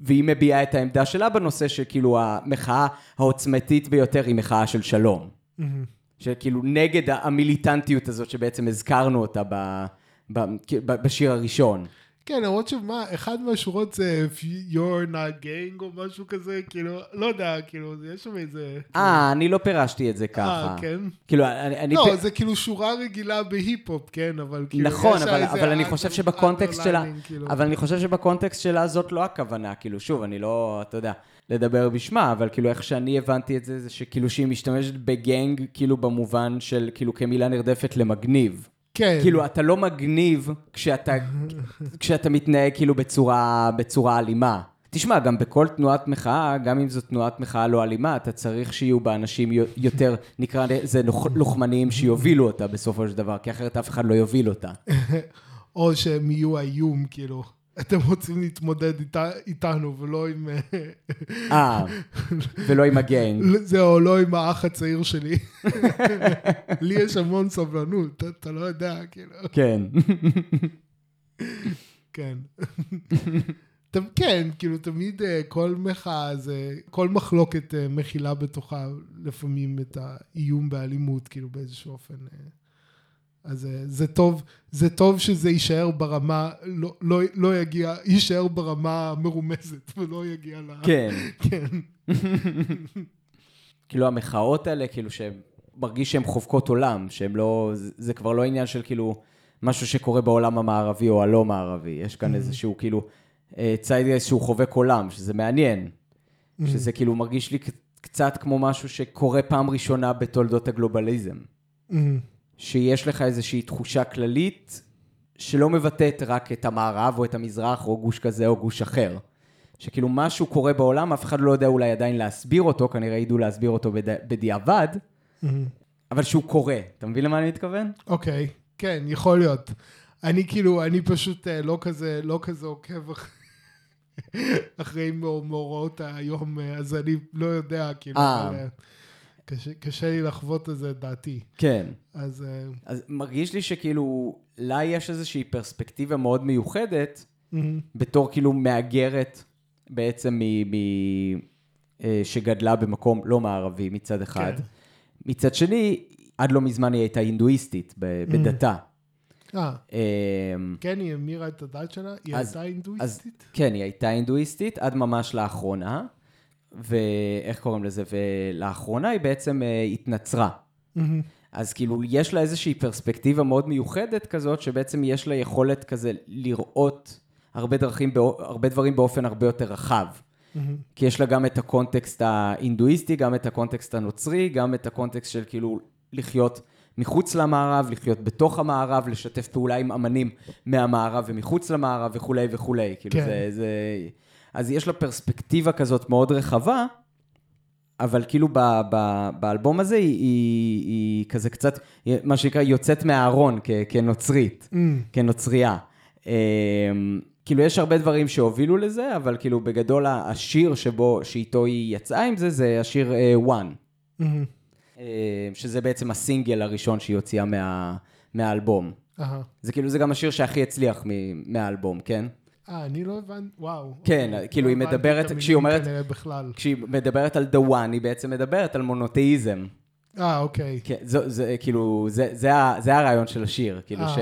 והיא מביעה את העמדה שלה בנושא שכאילו המחאה העוצמתית ביותר היא מחאה של שלום. Mm-hmm. שכאילו נגד המיליטנטיות הזאת שבעצם הזכרנו אותה ב, ב, ב, בשיר הראשון. כן, למרות שמה, אחד מהשורות זה If you're not gang או משהו כזה, כאילו, לא יודע, כאילו, יש שם איזה... אה, אני לא פירשתי את זה ככה. אה, כן? כאילו, אני... לא, זה כאילו שורה רגילה בהיפ-הופ, כן, אבל כאילו... נכון, אבל, אני חושב שבקונטקסט שלה, כאילו. אבל אני חושב שבקונטקסט שלה זאת לא הכוונה, כאילו, שוב, אני לא, אתה יודע, לדבר בשמה, אבל כאילו, איך שאני הבנתי את זה, זה שכאילו שהיא משתמשת בגנג, כאילו, במובן של, כאילו, כמילה נרדפת למגניב. כן. כאילו, אתה לא מגניב כשאתה, כשאתה מתנהג כאילו בצורה, בצורה אלימה. תשמע, גם בכל תנועת מחאה, גם אם זו תנועת מחאה לא אלימה, אתה צריך שיהיו בה אנשים יו- יותר, נקרא לזה, לוח- לוחמניים שיובילו אותה בסופו של דבר, כי אחרת אף אחד לא יוביל אותה. או שהם יהיו האיום, כאילו. אתם רוצים להתמודד איתה, איתנו, ולא עם... אה, ולא עם הגנג. זהו, לא עם האח הצעיר שלי. לי יש המון סבלנות, אתה, לא יודע, כאילו. כן. כן. כן, כאילו תמיד אה, כל מחאה זה, כל מחלוקת אה, מכילה בתוכה לפעמים את האיום באלימות, כאילו באיזשהו אופן. אז אה, זה טוב, זה טוב שזה יישאר ברמה, לא, לא, לא יגיע, יישאר ברמה מרומזת ולא יגיע ל... כן. כן. כאילו המחאות האלה, כאילו שהן, מרגיש שהן חובקות עולם, שהן לא, זה, זה כבר לא עניין של כאילו משהו שקורה בעולם המערבי או הלא מערבי, יש כאן איזשהו כאילו אה, צייד שהוא חובק עולם, שזה מעניין, שזה כאילו מרגיש לי קצת כמו משהו שקורה פעם ראשונה בתולדות הגלובליזם, אמ, שיש לך איזושהי תחושה כללית שלא מבטאת רק את המערב או את המזרח או גוש כזה או גוש אחר. שכאילו משהו קורה בעולם, אף אחד לא יודע אולי עדיין להסביר אותו, כנראה ידעו להסביר אותו בד... בדיעבד, אמ. אבל שהוא קורה. אתה מבין למה אני מתכוון? אוקיי, כן, יכול להיות. אני כאילו, אני פשוט אה, לא כזה, לא כזה עוקב אח- אחרי מאור- מאורעות היום, אה, אז אני לא יודע, כאילו, אה. קשה, קשה לי לחוות על זה את דעתי. כן. אז אה, אז מרגיש לי שכאילו, לה יש איזושהי פרספקטיבה מאוד מיוחדת, אמ, בתור כאילו מהגרת בעצם מ... מ... אה, שגדלה במקום לא מערבי מצד אחד. כן. מצד שני, עד לא מזמן היא הייתה הינדואיסטית בדתה. אה, אמ, כן, היא המירה את הדת שלה? היא אז- הייתה הינדואיסטית? כן, היא הייתה הינדואיסטית עד ממש לאחרונה, ואיך קוראים לזה? ולאחרונה היא בעצם אה, התנצרה. אמ, אז כאילו, יש לה איזושהי פרספקטיבה מאוד מיוחדת כזאת, שבעצם יש לה יכולת כזה לראות הרבה, דרכים, הרבה דברים באופן הרבה יותר רחב. אמ, כי יש לה גם את הקונטקסט ההינדואיסטי, גם את הקונטקסט הנוצרי, גם את הקונטקסט של כאילו לחיות מחוץ למערב, לחיות בתוך המערב, לשתף פעולה עם אמנים מהמערב ומחוץ למערב וכולי וכולי. כאילו כן. זה, זה... אז יש לה פרספקטיבה כזאת מאוד רחבה, אבל כאילו ב, ב, באלבום הזה היא, היא, היא כזה קצת, מה שנקרא, יוצאת מהארון כ, כנוצרית. אמ, כנוצרייה. אמ, כאילו, יש הרבה דברים שהובילו לזה, אבל כאילו, בגדול, השיר שבו, שאיתו היא יצאה עם זה, זה השיר אה, One, אמ, אה, שזה בעצם הסינגל הראשון שהיא הוציאה מה, מהאלבום. אהה. זה כאילו, זה גם השיר שהכי הצליח מ- מהאלבום, כן? אה, אני לא הבנתי, וואו. כן, אוקיי. כאילו, לא היא מדברת- כשהיא אומרת-. כשהיא מדברת על The One, היא בעצם מדברת על מונותאיזם. אה, אוקיי. כן, זה, זה כאילו, זה, זה, זה הרעיון של השיר, כאילו אה. ש...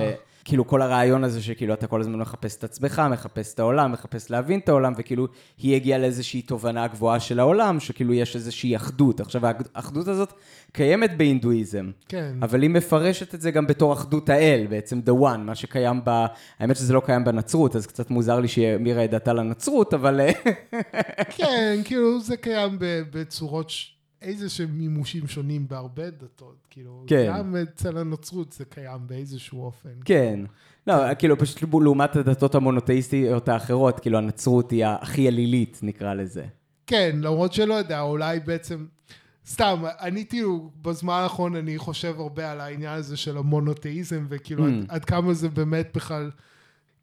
כאילו כל הרעיון הזה שכאילו אתה כל הזמן מחפש את עצמך, מחפש את העולם, מחפש להבין את העולם, וכאילו היא הגיעה לאיזושהי תובנה גבוהה של העולם, שכאילו יש איזושהי אחדות. עכשיו האחדות הזאת קיימת בהינדואיזם, כן. אבל היא מפרשת את זה גם בתור אחדות האל, בעצם the one, מה שקיים ב... האמת שזה לא קיים בנצרות, אז קצת מוזר לי שהיא המירה את דעתה לנצרות, אבל... אה, כן, כאילו זה קיים בצורות ש- איזה שהם מימושים שונים בהרבה דתות, כאילו, כן. גם אצל הנצרות זה קיים באיזשהו אופן. כן. לא, כאילו פשוט לעומת הדתות המונותאיסטיות האחרות, כאילו הנצרות היא הכי אלילית, נקרא לזה. כן, למרות שלא יודע, אולי בעצם, סתם, אני כאילו, בזמן האחרון אני חושב הרבה על העניין הזה של המונותאיזם, וכאילו Mm. עד, עד כמה זה באמת בכלל,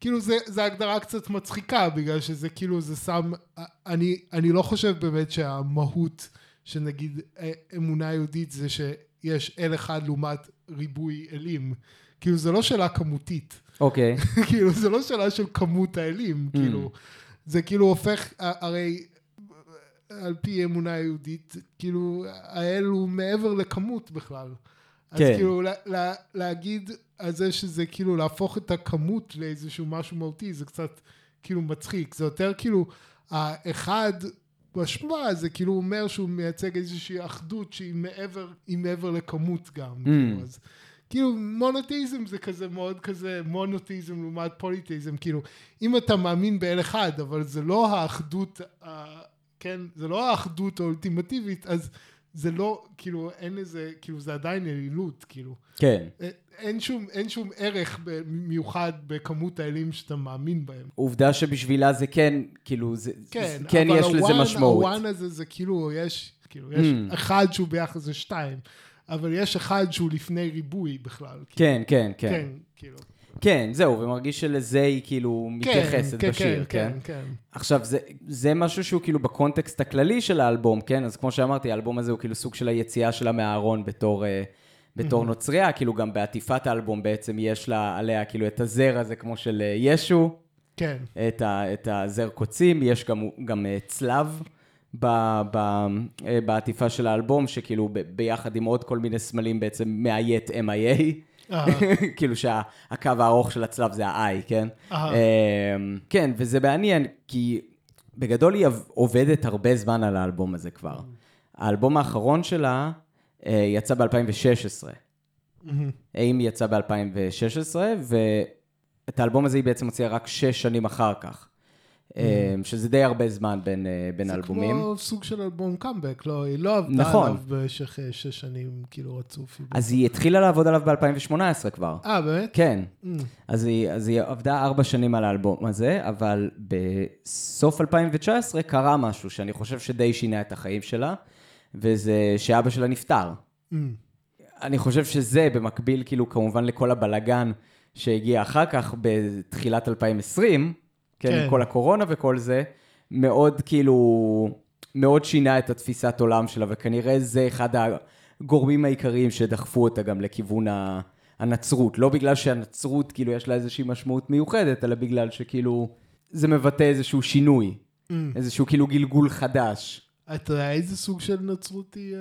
כאילו זה, זה הגדרה קצת מצחיקה, בגלל שזה כאילו, זה שם, אני, אני לא חושב באמת שהמהות של נגיד אה, אמונה יהודית זה שיש אל אחד לעומת ריבוי אלים. כאילו, זה לא שאלה כמותית. אוקיי. כאילו, זה לא שאלה של כמות האלים, Mm. כאילו, זה כאילו הופך, הרי על פי אמונה יהודית, כאילו, האל הוא מעבר לכמות בכלל. אז כן. כאילו, לה, לה, להגיד על זה שזה כאילו להפוך את הכמות לאיזשהו משהו מהותי, זה קצת כאילו מצחיק. זה יותר כאילו, האחד בשמה, זה כאילו אומר שהוא מייצג איזושהי אחדות שהיא מעבר, מעבר לכמות גם. כאילו, אז כאילו מונותאיזם זה כזה מאוד כזה מונותאיזם לעומת פוליתאיזם כאילו אם אתה מאמין באל אחד אבל זה לא האחדות כן זה לא האחדות האולטימטיבית אז זה לא כאילו אין איזה כאילו זה עדיין אלילות כאילו כן. א- אין שום אין שום ערך מיוחד בכמות האלים שאתה מאמין בהם עובדה שבשבילה זה כן, כאילו, זה, כן זה- כן אבל יש לזה הוואן- משמעות. הוואן הזה זה כאילו יש כאילו יש Mm. אחד שהוא ביחס לשתיים אבל יש אחד שהוא לפני ריבוי בכלל כן, כן, כן. כן כאילו כן, זהו, ומרגיש שלזה היא כאילו מתייחסת כן, בשיר, כן? כן, כן. עכשיו, זה, זה משהו שהוא כאילו בקונטקסט הכללי של האלבום, כן? אז כמו שאמרתי, האלבום הזה הוא כאילו סוג של היציאה שלה מהארון בתור, אה, בתור נוצריה, כאילו גם בעטיפת האלבום בעצם יש לה עליה כאילו את הזר הזה כמו של אה, ישו, כן, את, ה, את הזר קוצים, יש גם, גם אה, צלב ב, ב, בעטיפה של האלבום, שכאילו ב, ביחד עם עוד כל מיני סמלים בעצם מאיית MIA. כאילו שהקו הארוך של הצלב זה ה-I, כן? אמ, כן, וזה מעניין, כי בגדול היא עובדת הרבה זמן על האלבום הזה כבר. האלבום האחרון שלה אה, יצא ב-2016. מהמם. האם יצא ב-2016, ואת האלבום הזה היא בעצם הוציאה רק שש שנים אחר כך. אמ, שזה די הרבה זמן בין, אה, בין זה אלבומים. כמו סוג של אלבום קאמבק, לא, היא לא עבדה נכון. עליו במשך אה, שש שנים, כאילו רצוף. אז היא התחילה לעבוד עליו ב-2018 כבר. אה, באמת? כן. Mm. אז היא, אז היא עבדה ארבע שנים על האלבום הזה, אבל בסוף 2019 קרה משהו שאני חושב שדי שינה את החיים שלה, וזה שאבא שלה נפטר. Mm. אני חושב שזה במקביל, כאילו, כמובן לכל הבלגן שהגיע אחר כך בתחילת 2020, כן, כן. כל הקורונה וכל זה, מאוד כאילו, מאוד שינה את התפיסת עולם שלה, וכנראה זה אחד הגורמים העיקריים שדחפו אותה גם לכיוון ה... הנצרות, לא בגלל שהנצרות כאילו יש לה איזושהי משמעות מיוחדת, אלא בגלל שכאילו זה מבטא איזשהו שינוי, Mm. איזשהו כאילו גלגול חדש. אתה יודע איזה סוג של נצרות היא? אה?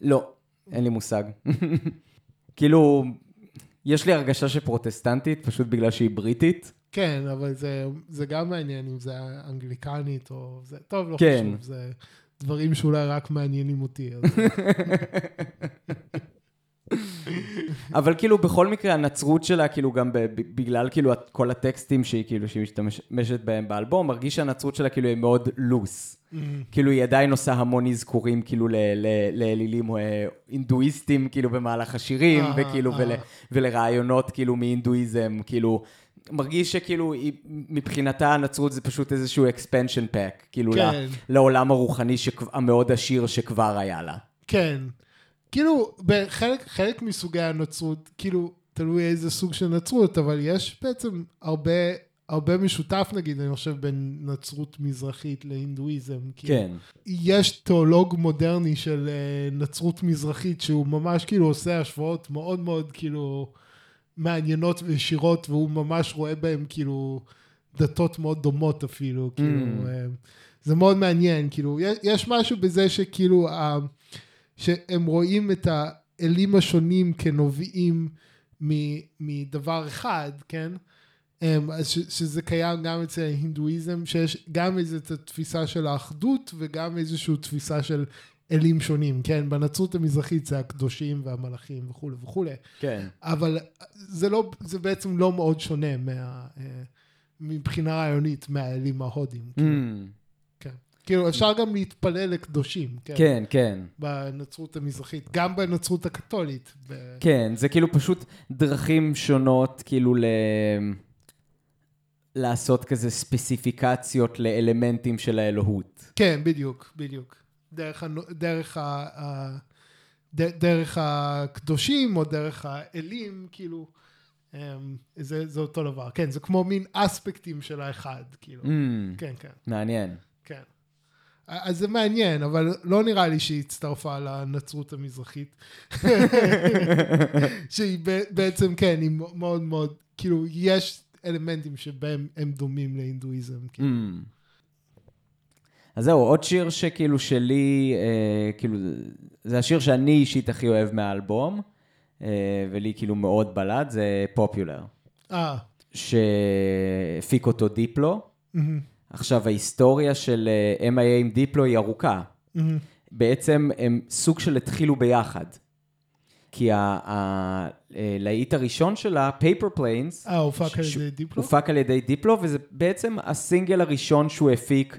לא, אין לי מושג. כאילו, יש לי הרגשה שפרוטסטנטית, פשוט בגלל שהיא בריטית. כן, אבל זה, זה גם מעניין אם זה אנגליקנית או זה, טוב, לא כן. חשוב, זה דברים שאולי רק מעניינים אותי. אז... אבל כאילו, בכל מקרה, הנצרות שלה, כאילו, גם בגלל כאילו כל הטקסטים שהיא כאילו, שהיא משתמשת בהם באלבום, מרגיש שהנצרות שלה כאילו היא מאוד לוס. Mm. כאילו, היא עדיין עושה המון אזכורים, כאילו, לאלילים אה, הינדואיסטים, כאילו, במהלך השירים, וכאילו, ול-. ולרעיונות, כאילו, מהינדואיזם, כאילו... מרגיש שכאילו, מבחינתה הנצרות זה פשוט איזשהו expansion pack, כאילו, כן. לעולם הרוחני שכב- המאוד עשיר שכבר היה לה. כן. כאילו, בחלק חלק מסוגי הנצרות, כאילו, תלוי איזה סוג של נצרות, אבל יש בעצם הרבה, הרבה משותף, נגיד, אני חושב, בין נצרות מזרחית להינדואיזם. כאילו, כן. יש תיאולוג מודרני של אה, נצרות מזרחית, שהוא ממש כאילו עושה השוואות מאוד מאוד כאילו מעניינות וישירות, והוא ממש רואה בהם כאילו דתות מאוד דומות אפילו, כאילו, אה, זה מאוד מעניין, כאילו, יש, משהו בזה שכאילו, ה- שהם רואים את האלים השונים כנובעים מדבר אחד, כן? אז ש, שזה קיים גם אצל ההינדואיזם, שיש גם איזו תפיסה של האחדות וגם איזושהי תפיסה של אלים שונים, כן? בנצרות המזרחית זה הקדושים והמלאכים וכולי וכולי, כן. אבל זה, לא, זה בעצם לא מאוד שונה מה, אה, מבחינה רעיונית מהאלים ההודים. Mm. כן. כאילו, אפשר גם להתפלל לקדושים, כן? כן, כן. בנצרות המזרחית, גם בנצרות הקתולית. ב... כן, זה כאילו פשוט דרכים שונות, כאילו ל... לעשות כזה ספציפיקציות לאלמנטים של האלוהות. כן, בדיוק, בדיוק. דרך, דרך, ה, דרך הקדושים או דרך האלים, כאילו, אמ, זה, זה אותו דבר. כן, זה כמו מין אספקטים של האחד, כאילו. Mm, כן, כן, מעניין. כן. אז זה מעניין, אבל לא נראה לי שהיא הצטרפה לנצרות המזרחית. שהיא בעצם, כן, היא מאוד מאוד, כאילו, יש אלמנטים שבהם הם דומים להינדואיזם. כאילו. Mm. אז זהו, עוד שיר שכאילו שלי, אה, כאילו, זה השיר שאני אישית הכי אוהב מהאלבום, אה, ולי כאילו מאוד בלט, זה פופולר, אה, שהפיק אותו דיפלו. מהמם, עכשיו, ההיסטוריה של אה, M.I.A. עם דיפלו היא ארוכה. מהמם. בעצם הם סוג של התחילו ביחד. כי הלהיט הראשון שלה, Paper Planes, אה, הופק על ידי דיפלו? הופק על ידי דיפלו, וזה בעצם הסינגל הראשון שהוא הפיק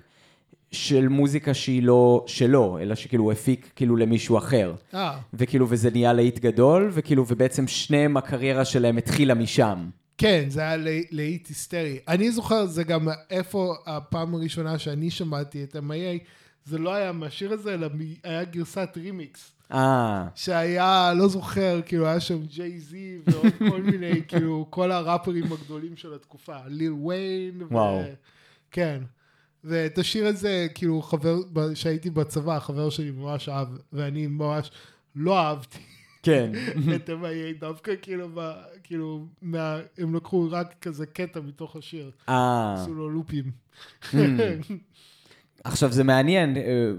של מוזיקה שהיא לא שלו, אלא שכאילו הוא הפיק כאילו למישהו אחר. אה, וכאילו, וזה נהיה להיט גדול, וכאילו, ובעצם שניהם, הקריירה שלהם התחילה משם. כן, זה היה לה- להיט היסטרי. אני זוכר, זה גם איפה הפעם הראשונה שאני שמעתי את MIA, זה לא היה מהשיר הזה, אלא היה גרסת רימיקס. אה, שהיה, לא זוכר, כאילו היה שם ג'יי זי ועוד כל מיני, כאילו, כל הראפרים הגדולים של התקופה, ליל ויין. ו- וואו. כן. ואת השיר הזה, כאילו, חבר, ב- שהייתי בצבא, חבר שלי ממש אהב, ואני ממש לא אהבתי כן. את M.I.A., דווקא כאילו, ב, כאילו, מה, הם לקחו רק כזה קטע מתוך השיר, אה. עשו לו לופים. עכשיו, זה מעניין, אה,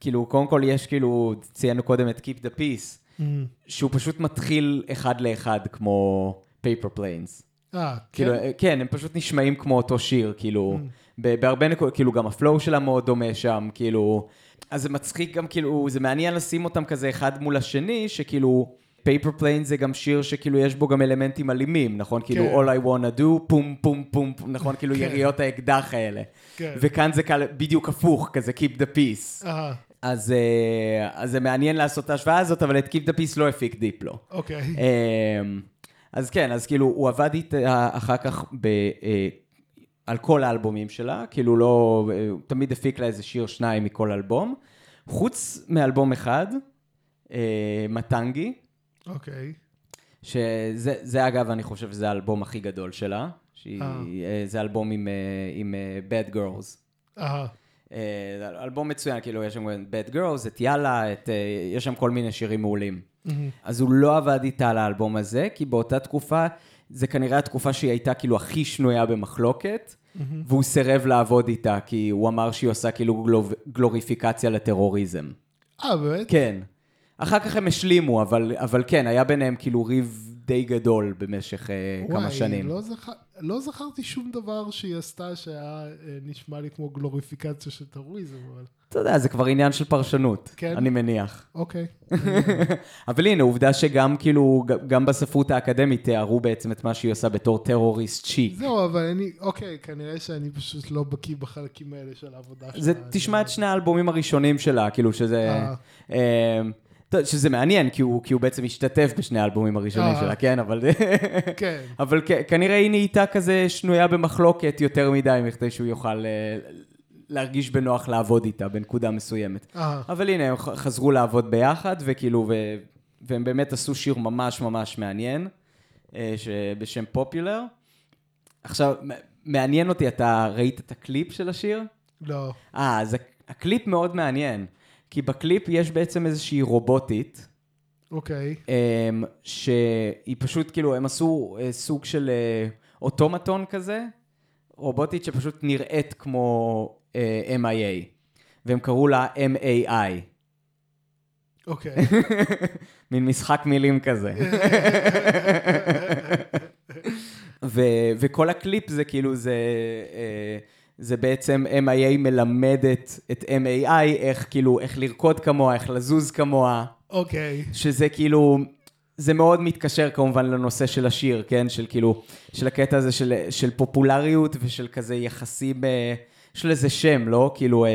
כאילו, קודם כל יש כאילו, ציינו קודם את Keep the Peace, שהוא פשוט מתחיל אחד לאחד כמו Paper Planes. אה, כאילו, כן? אה, כן, הם פשוט נשמעים כמו אותו שיר, כאילו, ב- בהרבה נקודות, כאילו, גם ה flow שלה מאוד דומה שם, כאילו, אז זה מצחיק גם, כאילו, זה מעניין לשים אותם כזה אחד מול השני, שכאילו, Paper Planes זה גם שיר שכאילו יש בו גם אלמנטים אלימים, נכון? כאילו, כן. All I wanna do, פום פום פום, פום, נכון? כאילו, כן. יריות האקדח האלה. כן. וכאן זה כאלה- בדיוק הפוך, כזה Keep the Peace. אה, אז, אה, אז זה מעניין לעשות את ההשוואה הזאת, אבל את Keep the Peace לא הפיק דיפלו. אוקיי. אמ, אז כן, אז כאילו, הוא עבד איתה אחר כך ב, אה, על כל האלבומים שלה, כאילו לא, אה, הוא תמיד הפיק לה איזה שיר שניים מכל אלבום, חוץ מאלבום אחד, אה, מטנגי, אוקיי. שזה זה, אגב, אני חושב שזה האלבום הכי גדול שלה, שהיא, אה. אה, זה אלבום עם, אה, עם אה, Bad Girls. אה, אה, זה אלבום מצוין, כאילו, יש שם Bad Girls, את יאללה, את, אה, יש שם כל מיני שירים מעולים. מהמם. אז הוא לא עבד איתה על האלבום הזה, כי באותה תקופה, זה כנראה התקופה שהיא הייתה כאילו הכי שנויה במחלוקת, והוא סירב לעבוד איתה, כי הוא אמר שהיא עושה כאילו גלוב, גלוריפיקציה לטרוריזם. אה, באמת? כן. אחר כך הם השלימו, אבל, אבל כן, היה ביניהם כאילו ריב די גדול במשך uh, כמה שנים. לא, זכר, לא זכרתי שום דבר שהיא עשתה שהיה אה, נשמע לי כמו גלוריפיקציה של טרוריזם, אבל אתה יודע, זה כבר עניין של פרשנות, כן. אני מניח. אוקיי. אבל הנה, עובדה שגם כאילו, גם בספרות האקדמית תיארו בעצם את מה שהיא עושה בתור טרוריסט שיק. זהו, אבל אני, אוקיי, כנראה שאני פשוט לא בקיא בחלקים האלה של העבודה שלה. תשמע את שני האלבומים הראשונים שלה, כאילו שזה... אה. טוב, שזה מעניין, כי הוא, כי הוא בעצם השתתף בשני האלבומים הראשונים אה. שלה, כן? אבל, כן. אבל כנראה היא נהייתה כזה שנויה במחלוקת יותר מדי, מכדי שהוא יוכל אה, להרגיש בנוח לעבוד איתה בנקודה מסוימת. אה, אבל הנה, הם חזרו לעבוד ביחד, וכאילו, ו... והם באמת עשו שיר ממש ממש מעניין, בשם פופולר. עכשיו, מעניין אותי, אתה ראית את הקליפ של השיר? לא. אה, אז הק- הקליפ מאוד מעניין, כי בקליפ יש בעצם איזושהי רובוטית, אוקיי. אמ, שהיא פשוט, כאילו, הם עשו אה, סוג של אה, אוטומטון כזה, רובוטית שפשוט נראית כמו אה, MIA, והם קראו לה MAI, אוקיי. מין משחק מילים כזה. ו- וכל הקליפ זה כאילו, זה, אה, זה בעצם MIA מלמדת את MAI איך כאילו, איך לרקוד כמוה, איך לזוז כמוה. אוקיי. שזה כאילו, זה מאוד מתקשר כמובן לנושא של השיר, כן? של כאילו, של הקטע הזה של, של פופולריות ושל כזה יחסים, אה, יש לזה שם, לא? כאילו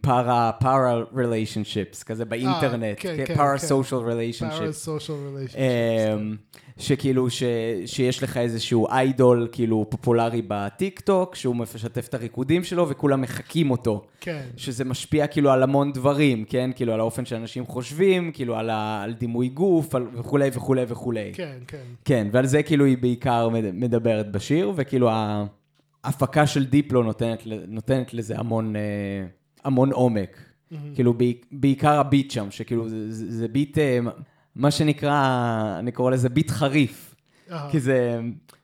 para, para relationships, כזה באינטרנט. para. social relationships. parasocial relationship. אמ, שכאילו, ש, שיש לך איזשהו idol כאילו פופולרי בטיק טוק, שהוא משתף את הריקודים שלו וכולם מחקים אותו. כן. שזה משפיע כאילו על המון דברים, כן? כאילו על האופן שאנשים חושבים, כאילו על, ה, על דימוי גוף על, וכולי וכולי וכולי. כן, כן. כן, ועל זה כאילו היא בעיקר מד- מדברת בשיר, וכאילו ההפקה של דיפלו נותנת, נותנת לזה המון, אה, המון עומק. כאילו בעיק- בעיקר הביט שם, שכאילו זה, זה, זה ביט, אה, מה שנקרא, אני קורא לזה ביט חריף. אה, כי זה,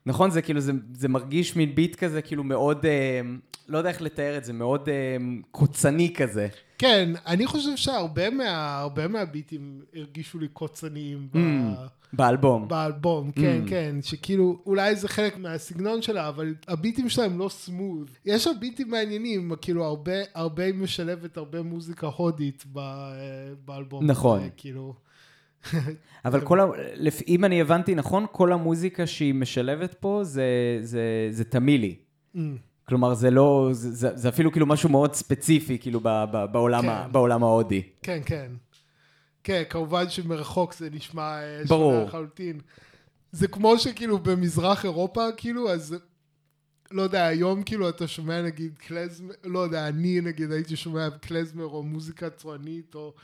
נכון, זה כאילו, זה, זה מרגיש מין ביט כזה, כאילו מאוד, אה, לא יודע איך לתאר את זה, מאוד אה, קוצני כזה. כן, אני חושב שהרבה מה, מהביטים הרגישו לי קוצניים ב- באלבום. באלבום, כן, כן, שכאילו, אולי זה חלק מהסגנון שלה, אבל הביטים שלהם לא סמוד. יש שם ביטים מעניינים, כאילו, הרבה, הרבה משלבת הרבה מוזיקה הודית ב, אה, באלבום. נכון. הזה, כאילו, אבל כל ה... אם אני הבנתי נכון, כל המוזיקה שהיא משלבת פה זה, זה, זה תמילי. mm, כלומר, זה לא, זה, זה, זה אפילו כאילו משהו מאוד ספציפי, כאילו, ב, ב, בעולם, כן. ה, בעולם ההודי. כן, כן. כן, כמובן שמרחוק זה נשמע אה, ברור. שונה לחלוטין. זה כמו שכאילו במזרח אירופה, כאילו, אז לא יודע, היום כאילו אתה שומע נגיד קלזמר, לא יודע, אני נגיד הייתי שומע קלזמר או מוזיקה צוענית או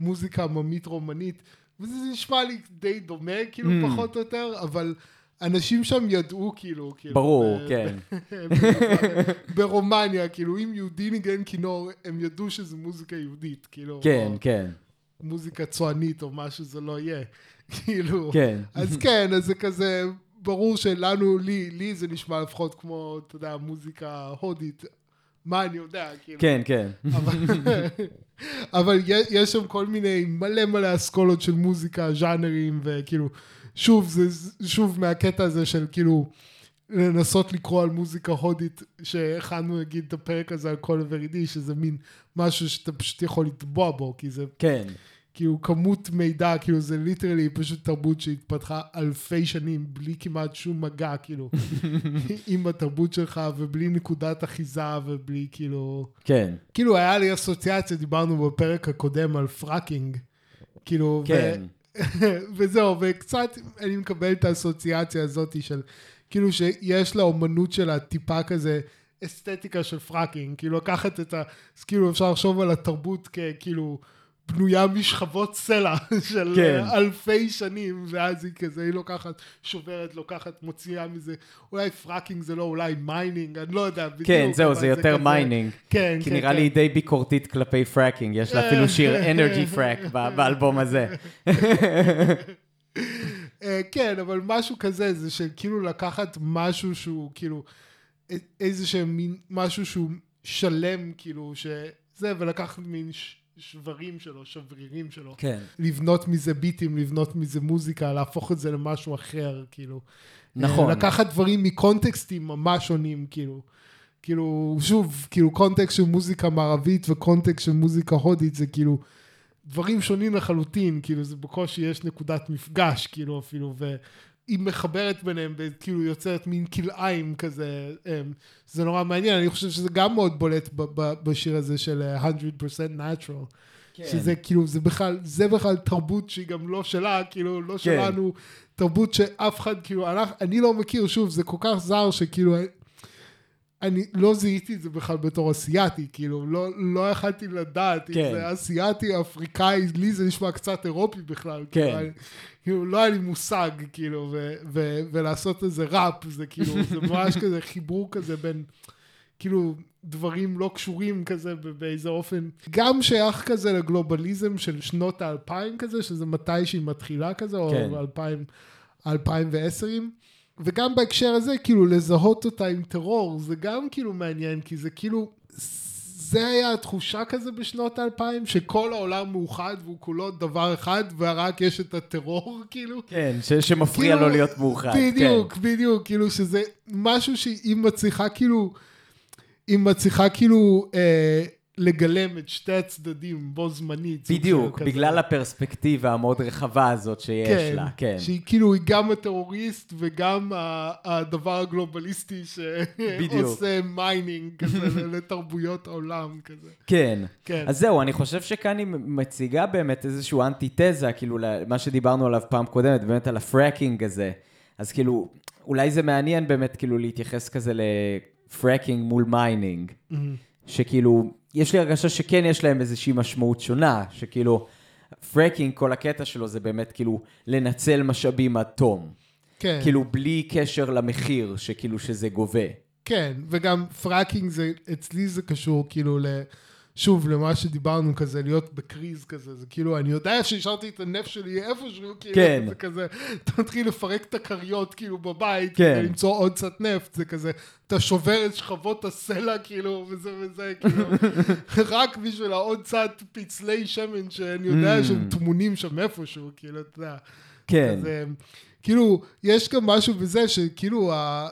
מוזיקה עממית רומנית, וזה נשמע לי די דומה, כאילו, Mm. פחות או יותר, אבל אנשים שם ידעו כאילו, כאילו ברור, ב- כן. ברומניה, כאילו, אם יהודי ניגן כינור, הם ידעו שזה מוזיקה יהודית, כאילו. כן, או- כן, מוזיקה צוענית או מה שזה לא יהיה. כאילו, כן. אז כן, אז זה כזה, ברור שלנו, לי, לי זה נשמע לפחות כמו, אתה יודע, מוזיקה הודית. מה אני יודע, כאילו. כן, כן. אבל, יש שם כל מיני מלא מלא אסכולות של מוזיקה, ז'אנרים, וכאילו, שוב, זה שוב מהקטע הזה של כאילו, לנסות לקרוא על מוזיקה הודית, שהכנו נגיד את הפרק הזה על כל ורידי, שזה מין משהו שאתה פשוט יכול לטבוע בו, כי זה כן, כאילו כמות מידע, כאילו זה literally פשוט תרבות שהתפתחה אלפי שנים בלי כמעט שום מגע, כאילו, עם התרבות שלך ובלי נקודת אחיזה ובלי כאילו... כן. כאילו היה לי אסוציאציה, דיברנו בפרק הקודם על fracking, כאילו, כן. ו... וזהו, וקצת אני מקבל את האסוציאציה הזאת של, כאילו שיש לאומנות שלה טיפה כזה אסתטיקה של fracking, כאילו לקחת את ה... אז כאילו אפשר לחשוב על התרבות ככאילו... בנויה משכבות סלע של כן. אלפי שנים, ואז היא כזה, היא לוקחת, שוברת, לוקחת, מוציאה מזה, אולי fracking זה לא, אולי mining, אני לא יודע בדיוק. כן, זהו, זה יותר כזה- mining. כן, כי כן, נראה כן. לי היא די ביקורתית כלפי fracking, יש לה אפילו שיר Energy Freq באלבום הזה. אה, כן, אבל משהו כזה, זה של כאילו לקחת משהו שהוא כאילו, איזה שהם מין, משהו שהוא שלם, כאילו, שזה, ולקחת מין ש- שברים שלו, שברירים שלו. כן. לבנות מזה ביטים, לבנות מזה מוזיקה, להפוך את זה למשהו אחר, כאילו. נכון. אה, לקחת דברים מקונטקסטים ממש שונים, כאילו. כאילו, שוב, כאילו קונטקסט של מוזיקה מערבית וקונטקסט של מוזיקה הודית זה כאילו דברים שונים לחלוטין, כאילו זה בקושי יש נקודת מפגש, כאילו אפילו, והיא מחברת ביניהם, וכאילו יוצרת מין כלאיים כזה, אמ, זה נורא מעניין, אני חושב שזה גם מאוד בולט בשיר הזה של אה, 100% natural. כן. שזה כאילו, זה בכלל, זה בכלל תרבות שהיא גם לא שלה, כאילו, לא שלנו, תרבות שאף אחד, כאילו, אני, אני לא מכיר, שוב, זה כל כך זר שכאילו, אני לא זיהיתי את זה בכלל בתור אסיאתי, כאילו, לא, לא יכלתי לדעת אם כן. זה אסיאתי, אפריקאי, לי זה נשמע קצת אירופי בכלל. כן. כאילו, כאילו, לא היה לי מושג, כאילו, ו, ו, ולעשות איזה ראפ, זה כאילו, זה ממש כזה חיבור כזה בין, כאילו, דברים לא קשורים כזה באיזה אופן. גם שייך כזה לגלובליזם של שנות האלפיים כזה, שזה מתי שהיא מתחילה כזה, כן. או אלפיים, אלפיים ועשרים. וגם בהקשר הזה, כאילו, לזהות אותה עם טרור, זה גם כאילו מעניין, כי זה כאילו, זה היה התחושה כזה בשנות האלפיים, שכל העולם מאוחד והוא כולו דבר אחד, ורק יש את הטרור, כאילו. כן, ש- שמפריע כאילו, לו להיות מאוחד. בדיוק, כן. בדיוק, כאילו שזה משהו שהיא מצליחה כאילו, היא מצליחה כאילו אה, לגלם את שתי הצדדים בו זמנית. בדיוק. בגלל הפרספקטיבה המאוד רחבה הזאת שיש כן, לה, כן. שהיא כאילו, היא גם הטרוריסט וגם הדבר הגלובליסטי. שעושה mining כזה לתרבויות העולם כזה. כן. כן. אז זהו, אני חושב שכאן היא מציגה באמת איזשהו אנטיתזה, כאילו, למה שדיברנו עליו פעם קודמת, באמת על ה fracking הזה. אז כאילו, אולי זה מעניין באמת, כאילו, להתייחס כזה ל fracking מול mining. שכאילו, יש לי הרגשה שכן יש להם איזושהי משמעות שונה, שכאילו, fracking, כל הקטע שלו זה באמת כאילו לנצל משאבים עד תום. כן. כאילו, בלי קשר למחיר שכאילו שזה גובה. כן, וגם fracking זה, אצלי זה קשור כאילו ל... שוב, למה שדיברנו כזה, להיות בקריז כזה, זה כאילו, אני יודע שהשארתי את הנפט שלי איפשהו, כאילו, כן. זה כזה, אתה מתחיל לפרק את הכריות, כאילו, בבית, כן. כדי למצוא עוד קצת נפט, זה כזה, אתה שובר את שכבות הסלע, כאילו, וזה וזה, כאילו, רק בשביל העוד קצת פצלי שמן, שאני יודע Mm. שהם טמונים שם איפשהו, כאילו, אתה יודע. כן. כזה, כאילו, יש גם משהו בזה שכאילו, ה...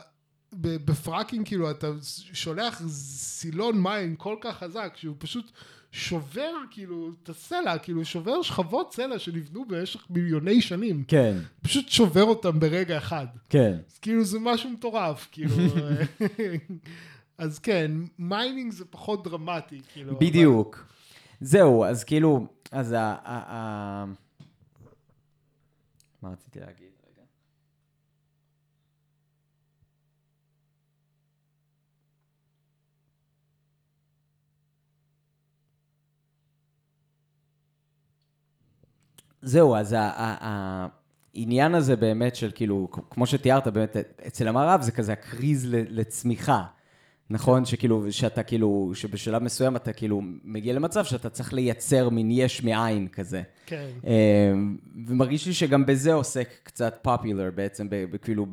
בפראקינג, כאילו, אתה שולח סילון מים כל כך חזק, שהוא פשוט שובר, כאילו, את הסלע, כאילו, שובר שכבות סלע שנבנו במשך מיליוני שנים. כן, פשוט שובר אותם ברגע אחד. כן. אז כאילו, זה משהו מטורף, כאילו. אז כן, mining זה פחות דרמטי, כאילו. אבל- בדיוק. זהו, אז כאילו, אז ה... ה- ה- מה רציתי להגיד? זהו, אז העניין הזה באמת של כאילו, כמו שתיארת, באמת, אצל המערב זה כזה הקריז לצמיחה. נכון? שכאילו, שאתה כאילו, שבשלב מסוים אתה כאילו מגיע למצב שאתה צריך לייצר מין יש מאין כזה. כן. אה, ומרגיש לי שגם בזה עוסק קצת פופולר בעצם, כאילו,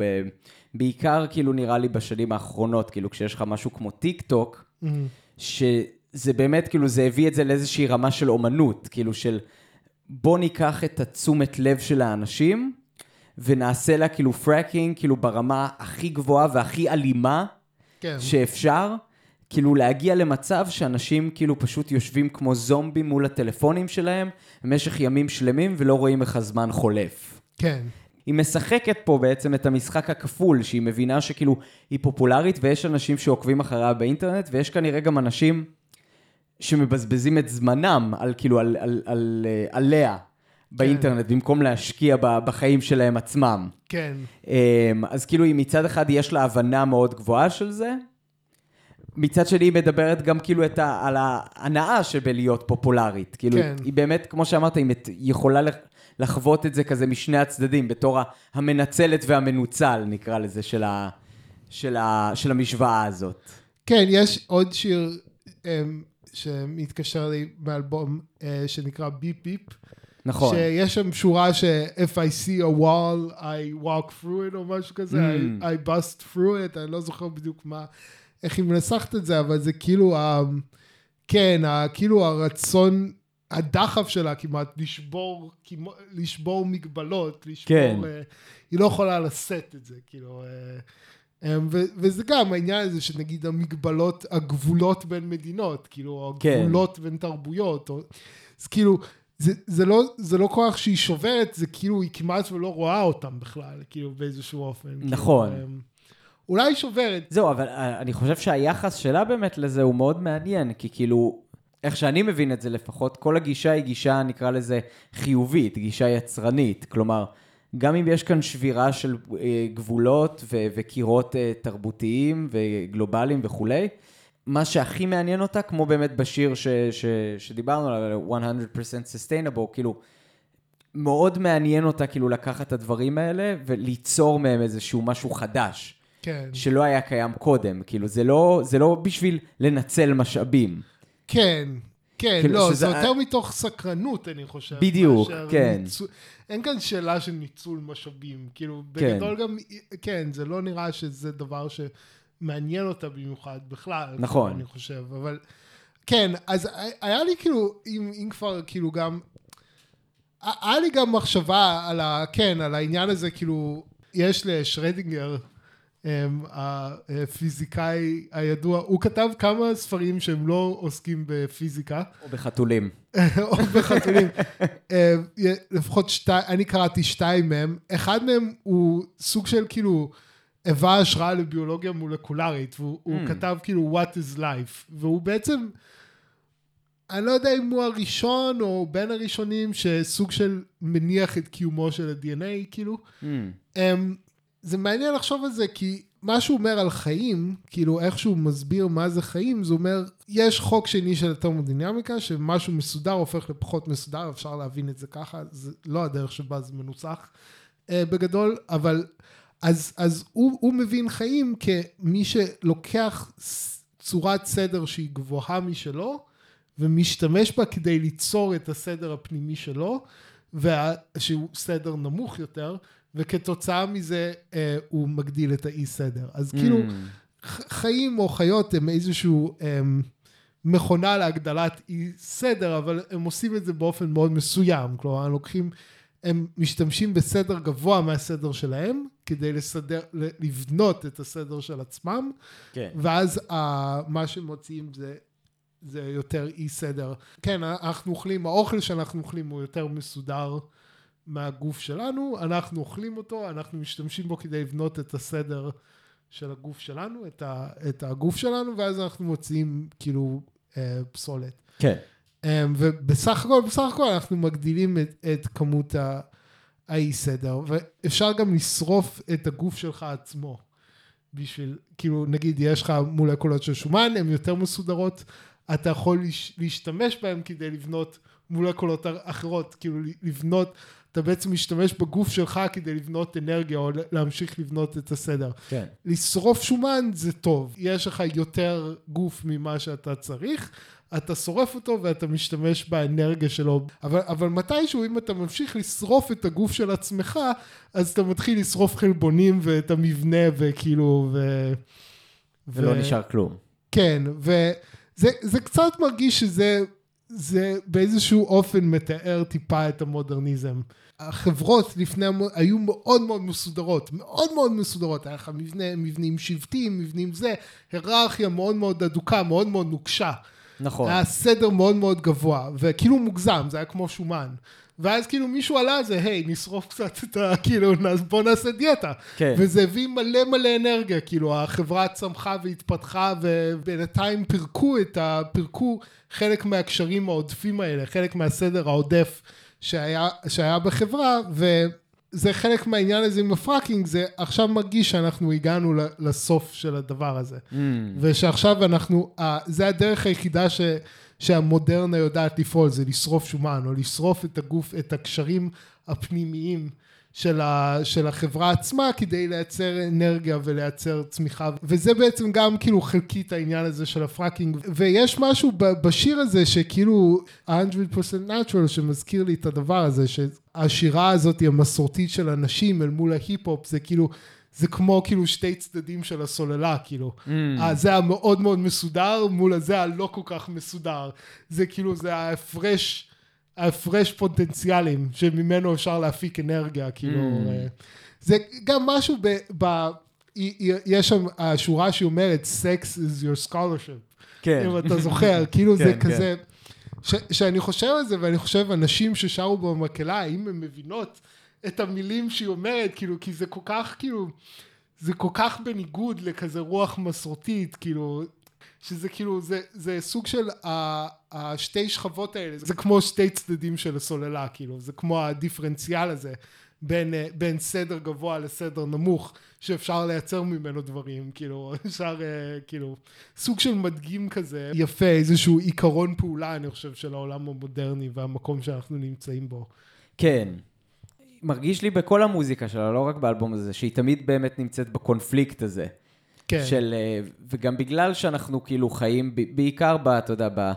בעיקר כאילו נראה לי בשנים האחרונות, כאילו כשיש לך משהו כמו טיק טוק, שזה באמת כאילו, זה הביא את זה לאיזושהי רמה של אומנות, כאילו של בוא ניקח את התשומת לב של האנשים ונעשה לה כאילו פרקינג, כאילו ברמה הכי גבוהה והכי אלימה. כן. שאפשר כאילו להגיע למצב שאנשים כאילו פשוט יושבים כמו זומבים מול הטלפונים שלהם במשך ימים שלמים ולא רואים איך הזמן חולף. כן. היא משחקת פה בעצם את המשחק הכפול, שהיא מבינה שכאילו היא פופולרית ויש אנשים שעוקבים אחריה באינטרנט ויש כנראה גם אנשים שמבזבזים את זמנם על כאילו על, על, על, אה, עליה באינטרנט במקום להשקיע בחיים שלהם עצמם. כן. אמ, אז כאילו, היא מצד אחד יש לה הבנה מאוד גבוהה של זה, מצד שני היא מדברת גם כאילו את ה, על ההנאה שבלהיות פופולרית. כאילו, כן. היא באמת, כמו שאמרת, היא יכולה לח- לחוות את זה כזה משני הצדדים, בתור המנצלת והמנוצל, נקרא לזה, של, ה, של, ה, של המשוואה הזאת. כן, יש עוד שיר אמ, שמתקשר לי מאלבום אה, שנקרא ביפ ביפ. נכון. שיש שם שורה ש- If I see a wall, I walk through it או משהו כזה, Mm. I, I bust through it, אני לא זוכר בדיוק מה, איך היא מנסחת את זה, אבל זה כאילו, ה, כן, ה, כאילו הרצון, הדחף שלה כמעט לשבור, כמו, לשבור מגבלות, לשבור, כן. אה, היא לא יכולה לשאת את זה, כאילו, ו- וזה גם העניין הזה שנגיד המגבלות, הגבולות בין מדינות, כאילו, כן. הגבולות בין תרבויות, או, אז כאילו, זה, זה, לא, זה לא כוח שהיא שוברת, זה כאילו היא כמעט ולא רואה אותם בכלל, כאילו באיזשהו אופן. נכון. כאילו, אמ, אולי היא שוברת, זהו, אבל אה, אני חושב שהיחס שלה באמת לזה הוא מאוד מעניין, כי כאילו, איך שאני מבין את זה לפחות, כל הגישה היא גישה, נקרא לזה, חיובית, גישה יצרנית. כלומר, גם אם יש כאן שבירה של אה, גבולות ו- וקירות אה, תרבותיים וגלובליים וכולי, מה שהכי מעניין אותה, כמו באמת בשיר ש- ש- שדיברנו עליו, 100% sustainable, כאילו, מאוד מעניין אותה כאילו לקחת את הדברים האלה וליצור מהם איזשהו משהו חדש. כן, שלא היה קיים קודם, כאילו זה לא, זה לא בשביל לנצל משאבים. כן, כן, כאילו, לא, שזה- זה יותר מתוך סקרנות, אני חושב. בדיוק, כן. ניצול- אין כאן שאלה של ניצול משאבים, כאילו, כן. בגדול גם, כן, זה לא נראה שזה דבר שמעניין אותה במיוחד בכלל. נכון. אני חושב, אבל, כן, אז היה לי כאילו, אם, אם כבר, כאילו גם, היה לי גם מחשבה על ה... כן, על העניין הזה, כאילו, יש לשרדינגר הפיזיקאי הידוע, הוא כתב כמה ספרים שהם לא עוסקים בפיזיקה. או בחתולים. או בחתולים. אמ, לפחות שתיים, אני קראתי שתיים מהם. אחד מהם הוא סוג של כאילו, היווה השראה לביולוגיה מולקולרית, והוא mm. כתב כאילו What is life, והוא בעצם, אני לא יודע אם הוא הראשון או בין הראשונים שסוג של מניח את קיומו של ה-DNA, כאילו. Mm. Um, זה מעניין לחשוב על זה, כי מה שהוא אומר על חיים, כאילו איך שהוא מסביר מה זה חיים, זה אומר, יש חוק שני של התרמודינמיקה, שמשהו מסודר הופך לפחות מסודר, אפשר להבין את זה ככה, זה לא הדרך שבה זה מנוסח uh, בגדול, אבל אז, אז הוא, הוא מבין חיים כמי שלוקח צורת סדר שהיא גבוהה משלו, ומשתמש בה כדי ליצור את הסדר הפנימי שלו, וה, שהוא סדר נמוך יותר, וכתוצאה מזה אה, הוא מגדיל את האי סדר. אז mm. כאילו, חיים או חיות הם איזשהו אה, מכונה להגדלת אי סדר, אבל הם עושים את זה באופן מאוד מסוים. כלומר, הם לוקחים, הם משתמשים בסדר גבוה מהסדר שלהם, כדי לסדר, לבנות את הסדר של עצמם, כן. ואז uh, מה שמוציאים זה, זה יותר אי סדר. כן, אנחנו אוכלים, האוכל שאנחנו אוכלים הוא יותר מסודר מהגוף שלנו, אנחנו אוכלים אותו, אנחנו משתמשים בו כדי לבנות את הסדר של הגוף שלנו, את, ה, את הגוף שלנו, ואז אנחנו מוציאים כאילו אה, פסולת. כן. אה, ובסך הכל, בסך הכל אנחנו מגדילים את, את כמות ה... האי סדר, ואפשר גם לשרוף את הגוף שלך עצמו. בשביל, כאילו, נגיד, יש לך מולקולות של שומן, הן יותר מסודרות, אתה יכול להשתמש בהן כדי לבנות מולקולות אחרות, כאילו לבנות, אתה בעצם משתמש בגוף שלך כדי לבנות אנרגיה או להמשיך לבנות את הסדר. כן. לשרוף שומן זה טוב, יש לך יותר גוף ממה שאתה צריך, אתה שורף אותו ואתה משתמש באנרגיה שלו. אבל, אבל מתישהו, אם אתה ממשיך לשרוף את הגוף של עצמך, אז אתה מתחיל לשרוף חלבונים ואת המבנה וכאילו, ו... ולא ו... נשאר כלום. כן, וזה קצת מרגיש שזה זה באיזשהו אופן מתאר טיפה את המודרניזם. החברות לפני, היו מאוד מאוד מסודרות, מאוד מאוד מסודרות, היה לך מבנה, מבנים שבטיים, מבנים זה, היררכיה מאוד מאוד אדוקה, מאוד מאוד נוקשה. נכון. היה סדר מאוד מאוד גבוה, וכאילו מוגזם, זה היה כמו שומן. ואז כאילו מישהו עלה על זה, היי, נשרוף קצת את ה... כאילו, בוא נעשה דיאטה. כן. וזה הביא מלא מלא אנרגיה, כאילו, החברה צמחה והתפתחה, ובינתיים פירקו את ה... פירקו חלק מהקשרים העודפים האלה, חלק מהסדר העודף שהיה, שהיה בחברה, ו... זה חלק מהעניין הזה עם הפראקינג, זה עכשיו מרגיש שאנחנו הגענו לסוף של הדבר הזה. Mm. ושעכשיו אנחנו, זה הדרך היחידה ש, שהמודרנה יודעת לפעול, זה לשרוף שומן, או לשרוף את הגוף, את הקשרים הפנימיים. של, ה, של החברה עצמה כדי לייצר אנרגיה ולייצר צמיחה וזה בעצם גם כאילו חלקית העניין הזה של ה fracking ויש משהו בשיר הזה שכאילו 100% natural שמזכיר לי את הדבר הזה שהשירה הזאת המסורתית של הנשים אל מול ההיפ-הופ זה כאילו זה כמו כאילו שתי צדדים של הסוללה, כאילו. Mm. זה המאוד מאוד מסודר מול הזה הלא כל כך מסודר. זה כאילו, זה ההפרש ההפרש פוטנציאלים שממנו אפשר להפיק אנרגיה, כאילו, mm. אה, זה גם משהו ב... ב יש שם השורה שהיא אומרת, Sex is your scholarship. כן. אם אתה זוכר, כאילו כן, זה כן. כזה, ש, שאני חושב על זה, ואני חושב, אנשים ששרו במקהלה, האם הן מבינות את המילים שהיא אומרת, כאילו, כי זה כל כך, כאילו, זה כל כך בניגוד לכזה רוח מסורתית, כאילו, שזה כאילו, זה, זה סוג של השתי שכבות האלה, זה כמו שתי צדדים של הסוללה, כאילו, זה כמו הדיפרנציאל הזה בין, בין סדר גבוה לסדר נמוך, שאפשר לייצר ממנו דברים, כאילו, אפשר, כאילו, סוג של מדגים כזה, יפה, איזשהו עיקרון פעולה, אני חושב, של העולם המודרני והמקום שאנחנו נמצאים בו. כן. מרגיש לי בכל המוזיקה שלה, לא רק באלבום הזה, שהיא תמיד באמת נמצאת בקונפליקט הזה. כן. של, אה, וגם בגלל שאנחנו כאילו חיים, בעיקר ב, אתה יודע, ב,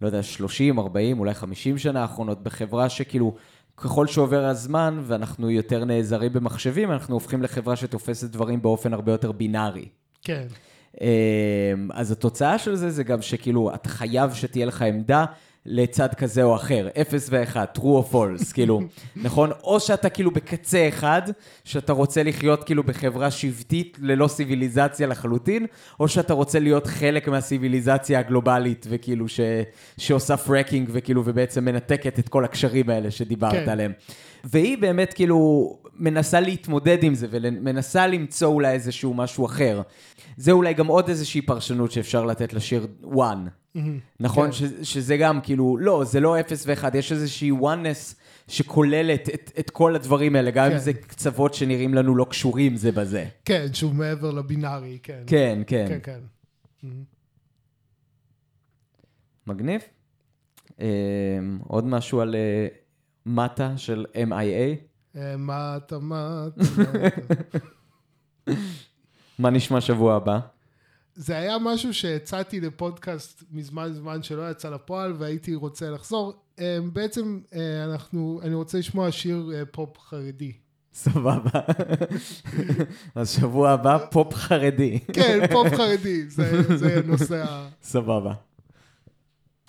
לא יודע, 30, 40, אולי 50 שנה האחרונות, בחברה שכאילו, ככל שעובר הזמן ואנחנו יותר נעזרים במחשבים, אנחנו הופכים לחברה שתופסת דברים באופן הרבה יותר בינארי. כן. אה, אז התוצאה של זה זה גם שכאילו, אתה חייב שתהיה לך עמדה, לצד כזה או אחר, 0 ו-1, true or false, כאילו, נכון? או שאתה כאילו בקצה אחד, שאתה רוצה לחיות כאילו בחברה שבטית ללא סיביליזציה לחלוטין, או שאתה רוצה להיות חלק מהסיביליזציה הגלובלית, וכאילו ש... שעושה פרקינג, וכאילו, ובעצם מנתקת את כל הקשרים האלה שדיברת כן. עליהם. והיא באמת כאילו מנסה להתמודד עם זה, ומנסה למצוא אולי איזשהו משהו אחר. זה אולי גם עוד איזושהי פרשנות שאפשר לתת לשיר one. נכון? כן. ש, שזה גם כאילו, לא, זה לא 0 ו-1, יש איזושהי oneness שכוללת את, את כל הדברים האלה, גם כן. אם זה קצוות שנראים לנו לא קשורים זה בזה. כן, שהוא מעבר לבינארי, כן. כן, כן. כן, כן. מגניב. אה, עוד משהו על אה, מטה של MIA? אה, מה אתה. מה נשמע שבוע הבא? זה היה משהו שהצעתי לפודקאסט מזמן זמן שלא יצא לפועל והייתי רוצה לחזור. אה, בעצם אה, אנחנו, אני רוצה לשמוע שיר אה, פופ חרדי. סבבה. אז שבוע הבא, פופ חרדי. כן, פופ חרדי, זה זה נושא ה... סבבה.